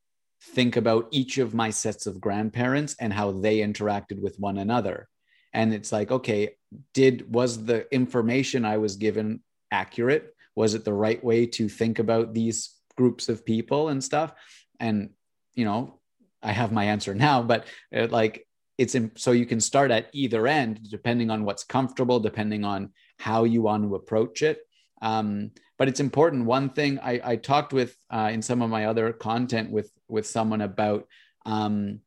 think about each of my sets of grandparents and how they interacted with one another and it's like okay did was the information i was given accurate? Was it the right way to think about these groups of people and stuff? And you know i have my answer now but it, uh, like it's in, so you can start at either end depending on what's comfortable depending on how you want to approach it. Um, but it's important. One thing I, I talked with uh, in some of my other content with with someone about, um,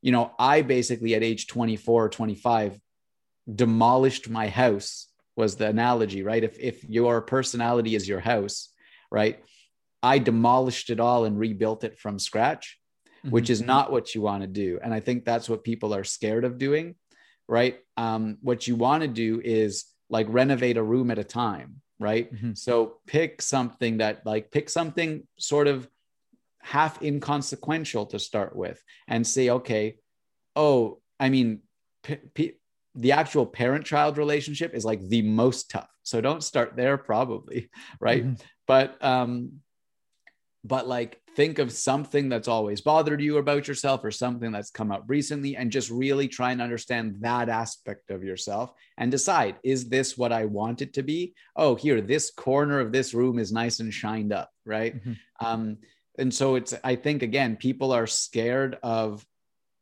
you know, I basically at age 24 or 25 demolished my house was the analogy, right? If if your personality is your house, right? I demolished it all and rebuilt it from scratch, mm-hmm. which is not what you want to do. And I think that's what people are scared of doing, right? Um, what you want to do is like renovate a room at a time right? Mm-hmm. So pick something that like pick something sort of half inconsequential to start with and say, okay, oh, I mean, p- p- the actual parent child relationship is like the most tough. So don't start there, probably, right? Mm-hmm. But, um, but like think of something that's always bothered you about yourself or something that's come up recently and just really try and understand that aspect of yourself and decide is this what i want it to be oh here this corner of this room is nice and shined up right mm-hmm. um, and so it's i think again people are scared of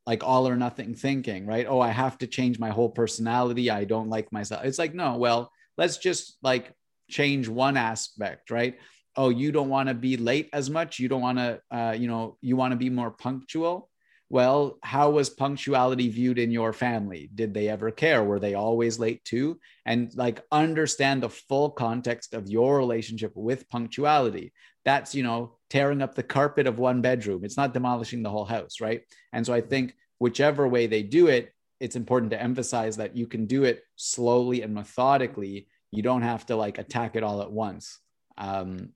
like all or nothing thinking right? Oh i have to change my whole personality. I don't like myself. It's like no well let's just like change one aspect right? Oh you don't want to be late as much. You don't want to uh, you know you want to be more punctual. Well how was punctuality viewed in your family? Did they ever care? Were they always late too? And like understand the full context of your relationship with punctuality. That's you know tearing up the carpet of one bedroom. It's not demolishing the whole house right? And so i think whichever way they do it it's important to emphasize that you can do it slowly and methodically. You don't have to like attack it all at once. Um,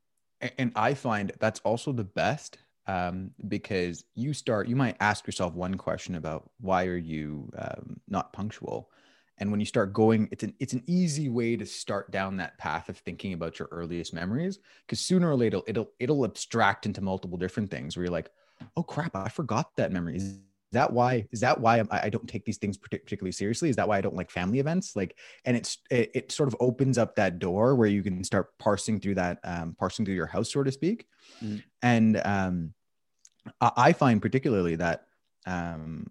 and I find that's also the best um, because you start, you might ask yourself one question about why are you um, not punctual, and when you start going, it's an it's an easy way to start down that path of thinking about your earliest memories because sooner or later it'll it'll abstract into multiple different things where you're like, oh crap, I forgot that memory. Is that why is that why I, don't take these things particularly seriously is that why i don't like family events like and it's it, it sort of opens up that door where you can start parsing through that um, parsing through your house so to speak mm. and um, I, I, find particularly that um,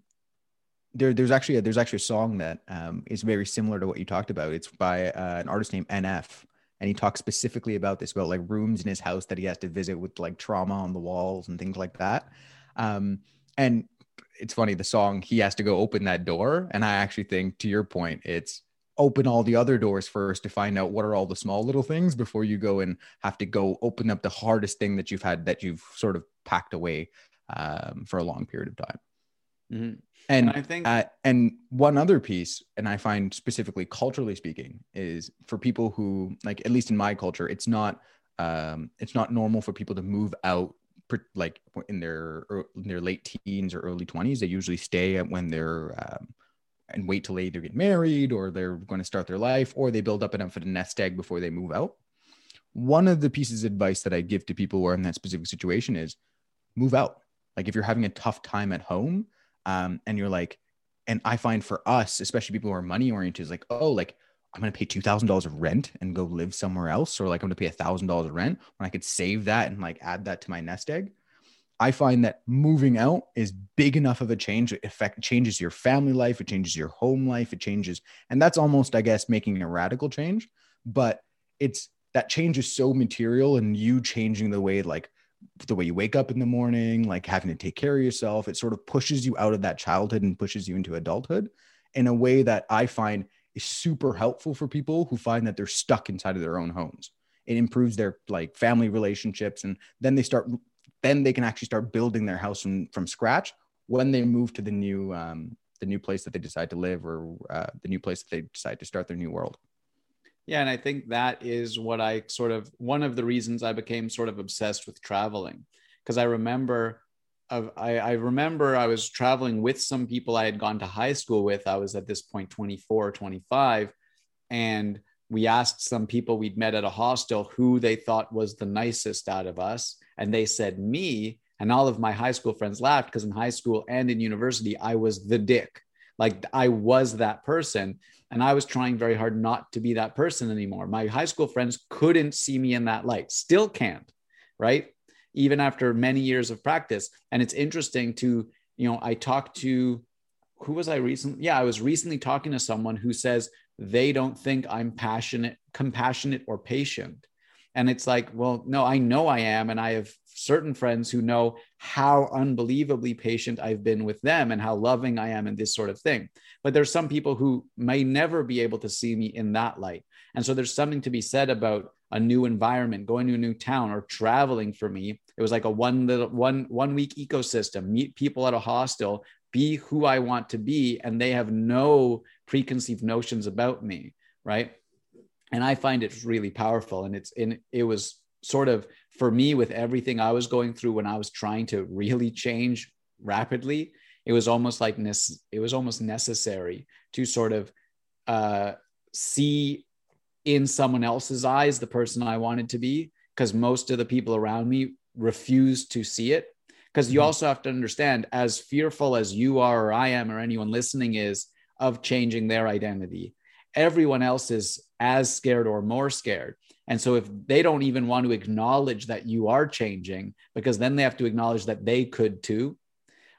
there, there's actually a, there's actually a song that um, is very similar to what you talked about. It's by uh, an artist named nf and he talks specifically about this about like rooms in his house that he has to visit with like trauma on the walls and things like that. Um, and it's funny the song he has to go open that door and i actually think to your point it's open all the other doors first to find out what are all the small little things before you go and have to go open up the hardest thing that you've had that you've sort of packed away um, for a long period of time mm-hmm. and, and, i think uh, and one other piece and i find specifically culturally speaking is for people who like at least in my culture it's not um, it's not normal for people to move out like in their in their late teens or early 20s they usually stay when they're um, and wait till they either get married or they're going to start their life or they build up enough of a nest egg before they move out. One of the pieces of advice that i give to people who are in that specific situation is move out. Like if you're having a tough time at home um, and you're like and i find for us especially people who are money oriented is like oh like I'm to pay $2,000 of rent and go live somewhere else, or like I'm to pay a $1,000 of rent when I could save that and like add that to my nest egg. I find that moving out is big enough of a change. It affect changes your family life, it changes your home life, it changes, and that's almost, I guess, making a radical change. But it's that change is so material, and you changing the way, like the way you wake up in the morning, like having to take care of yourself, it sort of pushes you out of that childhood and pushes you into adulthood in a way that I find is super helpful for people who find that they're stuck inside of their own homes. It improves their like family relationships, and then they start, then they can actually start building their house from from scratch when they move to the new um, the new place that they decide to live or uh, the new place that they decide to start their new world. Yeah, and I think that is what I sort of one of the reasons I became sort of obsessed with traveling because I remember I, I remember I was traveling with some people I had gone to high school with. I was at this point 24, 25. And we asked some people we'd met at a hostel who they thought was the nicest out of us. And they said me. And all of my high school friends laughed because in high school and in university, I was the dick. Like I was that person. And I was trying very hard not to be that person anymore. My high school friends couldn't see me in that light, still can't. Right even after many years of practice. And it's interesting to, you know, I talked to who was I recently? Yeah, I was recently talking to someone who says they don't think I'm passionate, compassionate, or patient. And it's like, well, no, I know I am. And I have certain friends who know how unbelievably patient I've been with them and how loving I am and this sort of thing. But there's some people who may never be able to see me in that light. And so there's something to be said about a new environment, going to a new town or traveling for me. It was like a one little one one week ecosystem, meet people at a hostel, be who I want to be, and they have no preconceived notions about me, right? And I find it really powerful. And it's in it was sort of for me with everything I was going through when I was trying to really change rapidly, it was almost like this, it was almost necessary to sort of uh, see in someone else's eyes the person I wanted to be because most of the people around me refused to see it. Because you mm-hmm. also have to understand, as fearful as you are, or I am, or anyone listening is of changing their identity, everyone else is as scared or more scared. And so, if they don't even want to acknowledge that you are changing, because then they have to acknowledge that they could too,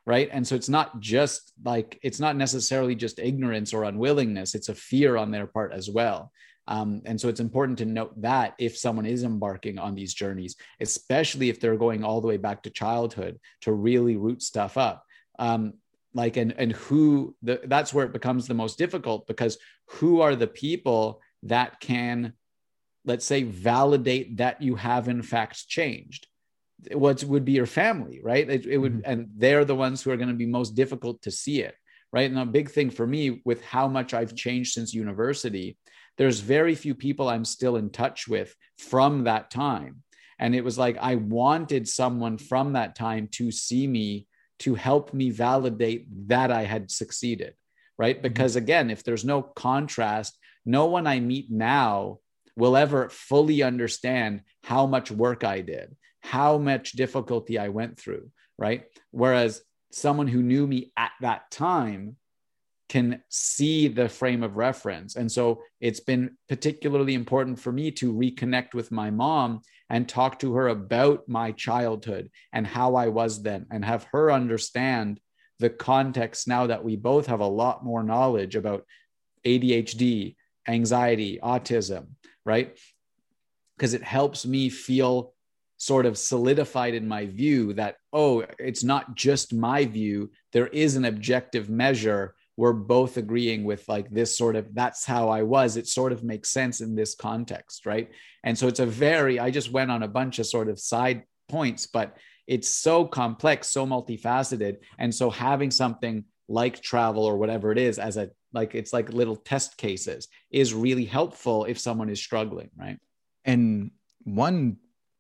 right? And so, it's not just like, it's not necessarily just ignorance or unwillingness, it's a fear on their part as well. Um, and so it's important to note that if someone is embarking on these journeys, especially if they're going all the way back to childhood to really root stuff up. Um, like and and who the, that's where it becomes the most difficult because who are the people that can let's say validate that you have in fact changed what would be your family right it, it would mm-hmm. and they're the ones who are going to be most difficult to see it right and a big thing for me with how much i've changed since university there's very few people I'm still in touch with from that time. And it was like I wanted someone from that time to see me to help me validate that I had succeeded. Right. Mm-hmm. Because again, if there's no contrast, no one I meet now will ever fully understand how much work I did, how much difficulty I went through. Right. Whereas someone who knew me at that time can see the frame of reference. And so it's been particularly important for me to reconnect with my mom and talk to her about my childhood and how I was then and have her understand the context now that we both have a lot more knowledge about ADHD, anxiety, autism, right? Because it helps me feel sort of solidified in my view that, oh, it's not just my view, there is an objective measure we're both agreeing with like this sort of that's how I was. It sort of makes sense in this context, right? And so it's a very, I just went on a bunch of sort of side points, but it's so complex, so multifaceted. And so having something like travel or whatever it is as a like it's like little test cases is really helpful if someone is struggling, right? And one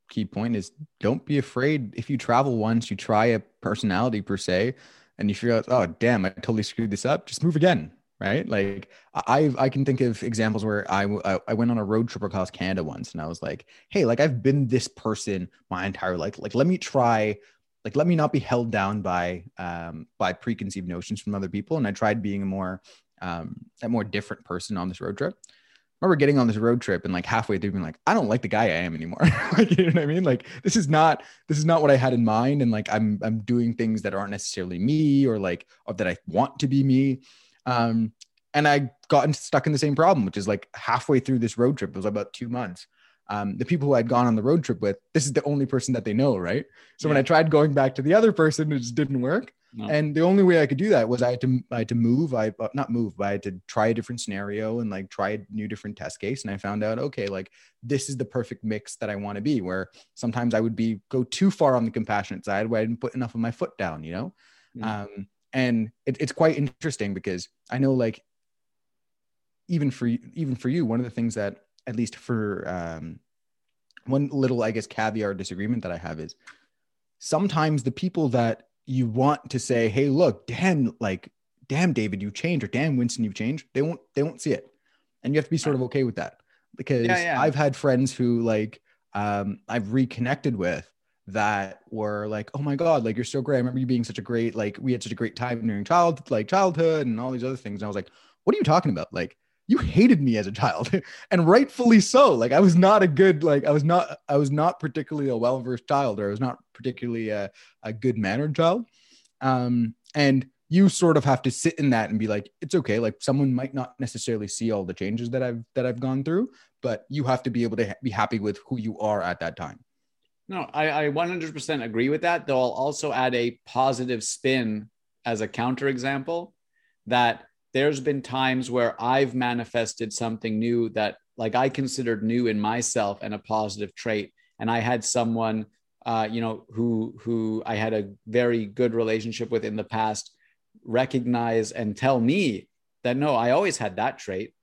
key point is don't be afraid if you travel once, you try a personality per se and you figure out, oh damn, I totally screwed this up. Just move again, right? Like I I can think of examples where I I went on a road trip across Canada once, and I was like, hey, like I've been this person my entire life. Like let me try. Like let me not be held down by um, by preconceived notions from other people, and I tried being a more um, a more different person on this road trip remember getting on this road trip and like halfway through being like, I don't like the guy I am anymore. like, you know what I mean? Like this is not this is not what I had in mind. And like I'm I'm doing things that aren't necessarily me or like or that I want to be me. Um, and I got stuck in the same problem, which is like halfway through this road trip, it was about two months. Um, the people who I'd gone on the road trip with, this is the only person that they know, right? So yeah. when I tried going back to the other person, it just didn't work. No. And the only way I could do that was I had to I had to move. I uh, not move, but I had to try a different scenario and like try a new different test case. And I found out, okay, like this is the perfect mix that I want to be. Where sometimes I would be go too far on the compassionate side, where I didn't put enough of my foot down, you know. Mm. Um, and it, it's quite interesting because I know like even for even for you, one of the things that at least for um, one little I guess caveat or disagreement that I have is sometimes the people that you want to say, hey, look, damn, like, damn, David, you changed, or damn, Winston, you've changed. They won't, they won't see it. And you have to be sort of okay with that because yeah, yeah. I've had friends who like um, I've reconnected with that were like, oh my God, like you're so great. I remember you being such a great, like we had such a great time during child, like childhood and all these other things. And I was like, what are you talking about? Like, you hated me as a child and rightfully so. Like i was not a good like i was not i was not particularly a well-versed child or i was not particularly a, a good mannered child. Um and you sort of have to sit in that and be like it's okay. Like someone might not necessarily see all the changes that i've that i've gone through but you have to be able to ha- be happy with who you are at that time. No I, I 100% agree with that though i'll also add a positive spin as a counterexample that there's been times where I've manifested something new that like I considered new in myself and a positive trait. And I had someone, uh, you know, who who I had a very good relationship with in the past recognize and tell me that no, I always had that trait,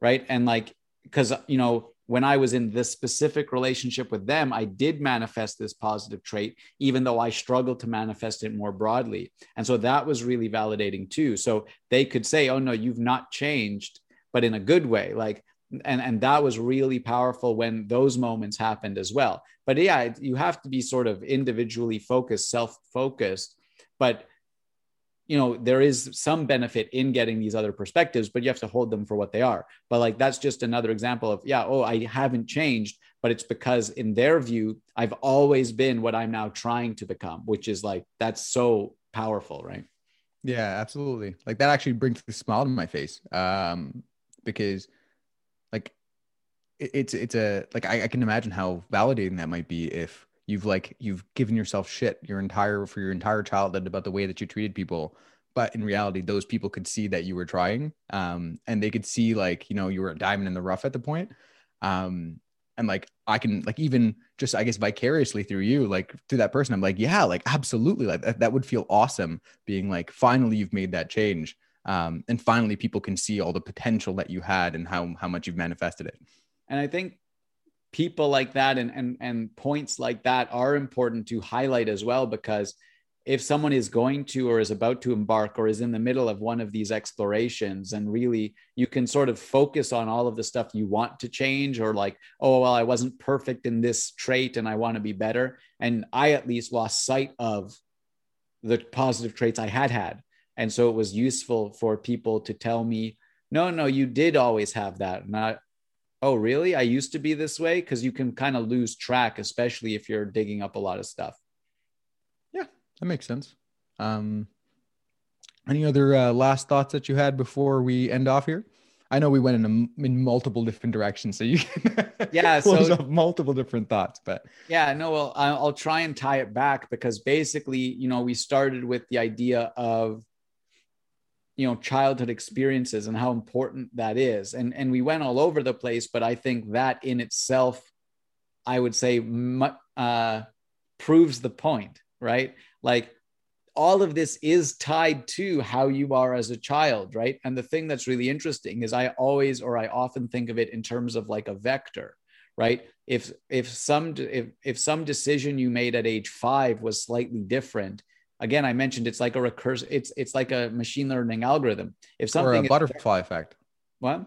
right? And like, because you know, when I was in this specific relationship with them, I did manifest this positive trait, even though I struggled to manifest it more broadly. And so that was really validating too. So they could say, oh, no, you've not changed, but in a good way. Like, and, and that was really powerful when those moments happened as well. But yeah, you have to be sort of individually focused, self focused. But you know there is some benefit in getting these other perspectives but you have to hold them for what they are. But like that's just another example of yeah oh i haven't changed but it's because in their view i've always been what i'm now trying to become which is like that's so powerful right? Yeah absolutely. Like that actually brings a smile to my face um because like it's it's a like I, I can imagine how validating that might be if you've like you've given yourself shit your entire for your entire childhood about the way that you treated people. But in reality those people could see that you were trying um, and they could see like you know you were a diamond in the rough at the point. Um, and like i can like even just i guess vicariously through you like through that person i'm like yeah like absolutely like that, that would feel awesome being like finally you've made that change um, and finally people can see all the potential that you had and how how much you've manifested it. And i think people like that and, and, and points like that are important to highlight as well because if someone is going to or is about to embark or is in the middle of one of these explorations and really you can sort of focus on all of the stuff you want to change or like oh well i wasn't perfect in this trait and i want to be better and i at least lost sight of the positive traits I had had. And so it was useful for people to tell me, no, no, you did always have that. Not, oh, really? I used to be this way? Because you can kind of lose track, especially if you're digging up a lot of stuff. Yeah, that makes sense. Um, any other uh, last thoughts that you had before we end off here? I know we went in a, in multiple different directions, so you can yeah, so multiple different thoughts. But yeah, no, well, I'll try and tie it back because basically, you know, we started with the idea of you know childhood experiences and how important that is, and and we went all over the place, but I think that in itself, I would say, uh, proves the point, right? Like all of this is tied to how you are as a child, right? And the thing that's really interesting is I always or I often think of it in terms of like a vector, right? If if some if if some decision you made at age 5 was slightly different, again I mentioned it's like a recursive it's it's like a machine learning algorithm. If something or a butterfly is, effect. What?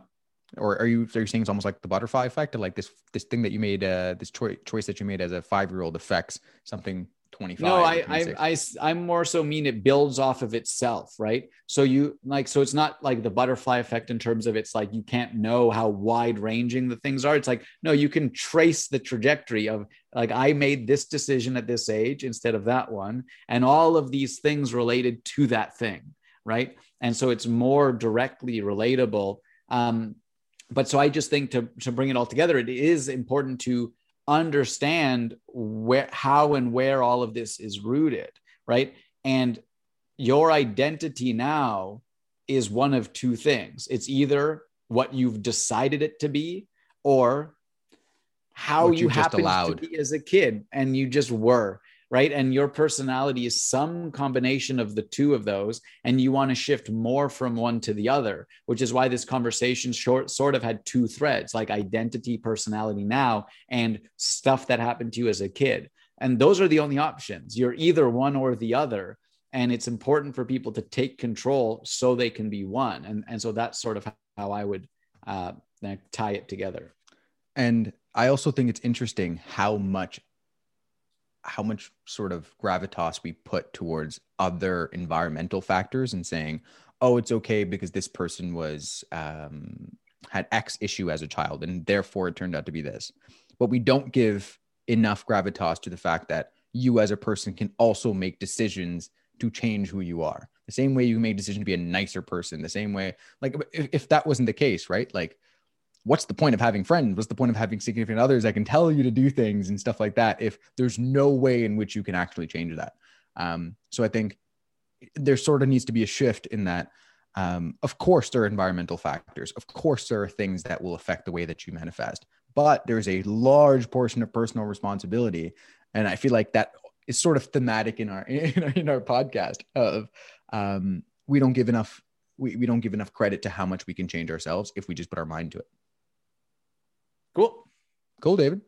Or are you are you saying it's almost like the butterfly effect, or like this this thing that you made, uh, this choice choice that you made as a five year old affects something 25 no I, I i i'm more so mean it builds off of itself right? So you like so it's not like the butterfly effect in terms of it's like you can't know how wide ranging the things are. It's like no you can trace the trajectory of like i made this decision at this age instead of that one and all of these things related to that thing right? And so it's more directly relatable. Um but so i just think to to bring it all together it is important to understand where how and where all of this is rooted right? And your identity now is one of two things. It's either what you've decided it to be or how what you happened to be as a kid and you just were right? And your personality is some combination of the two of those, and you want to shift more from one to the other, which is why this conversation short sort of had two threads, like identity, personality now, and stuff that happened to you as a kid. And those are the only options. You're either one or the other. And it's important for people to take control so they can be one. And, and so that's sort of how I would uh, tie it together. And I also think it's interesting how much how much sort of gravitas we put towards other environmental factors and saying, oh, it's okay because this person was um, had X issue as a child and therefore it turned out to be this. But we don't give enough gravitas to the fact that you as a person can also make decisions to change who you are. The same way you made a decision to be a nicer person, the same way, like if, if that wasn't the case, right? Like what's the point of having friends? What's the point of having significant others that can tell you to do things and stuff like that if there's no way in which you can actually change that? Um, so I think there sort of needs to be a shift in that. Um, of course, there are environmental factors. Of course, there are things that will affect the way that you manifest, but there's a large portion of personal responsibility. And I feel like that is sort of thematic in our in our, in our podcast of um, we don't give enough we, we don't give enough credit to how much we can change ourselves if we just put our mind to it. Cool. Cool, David.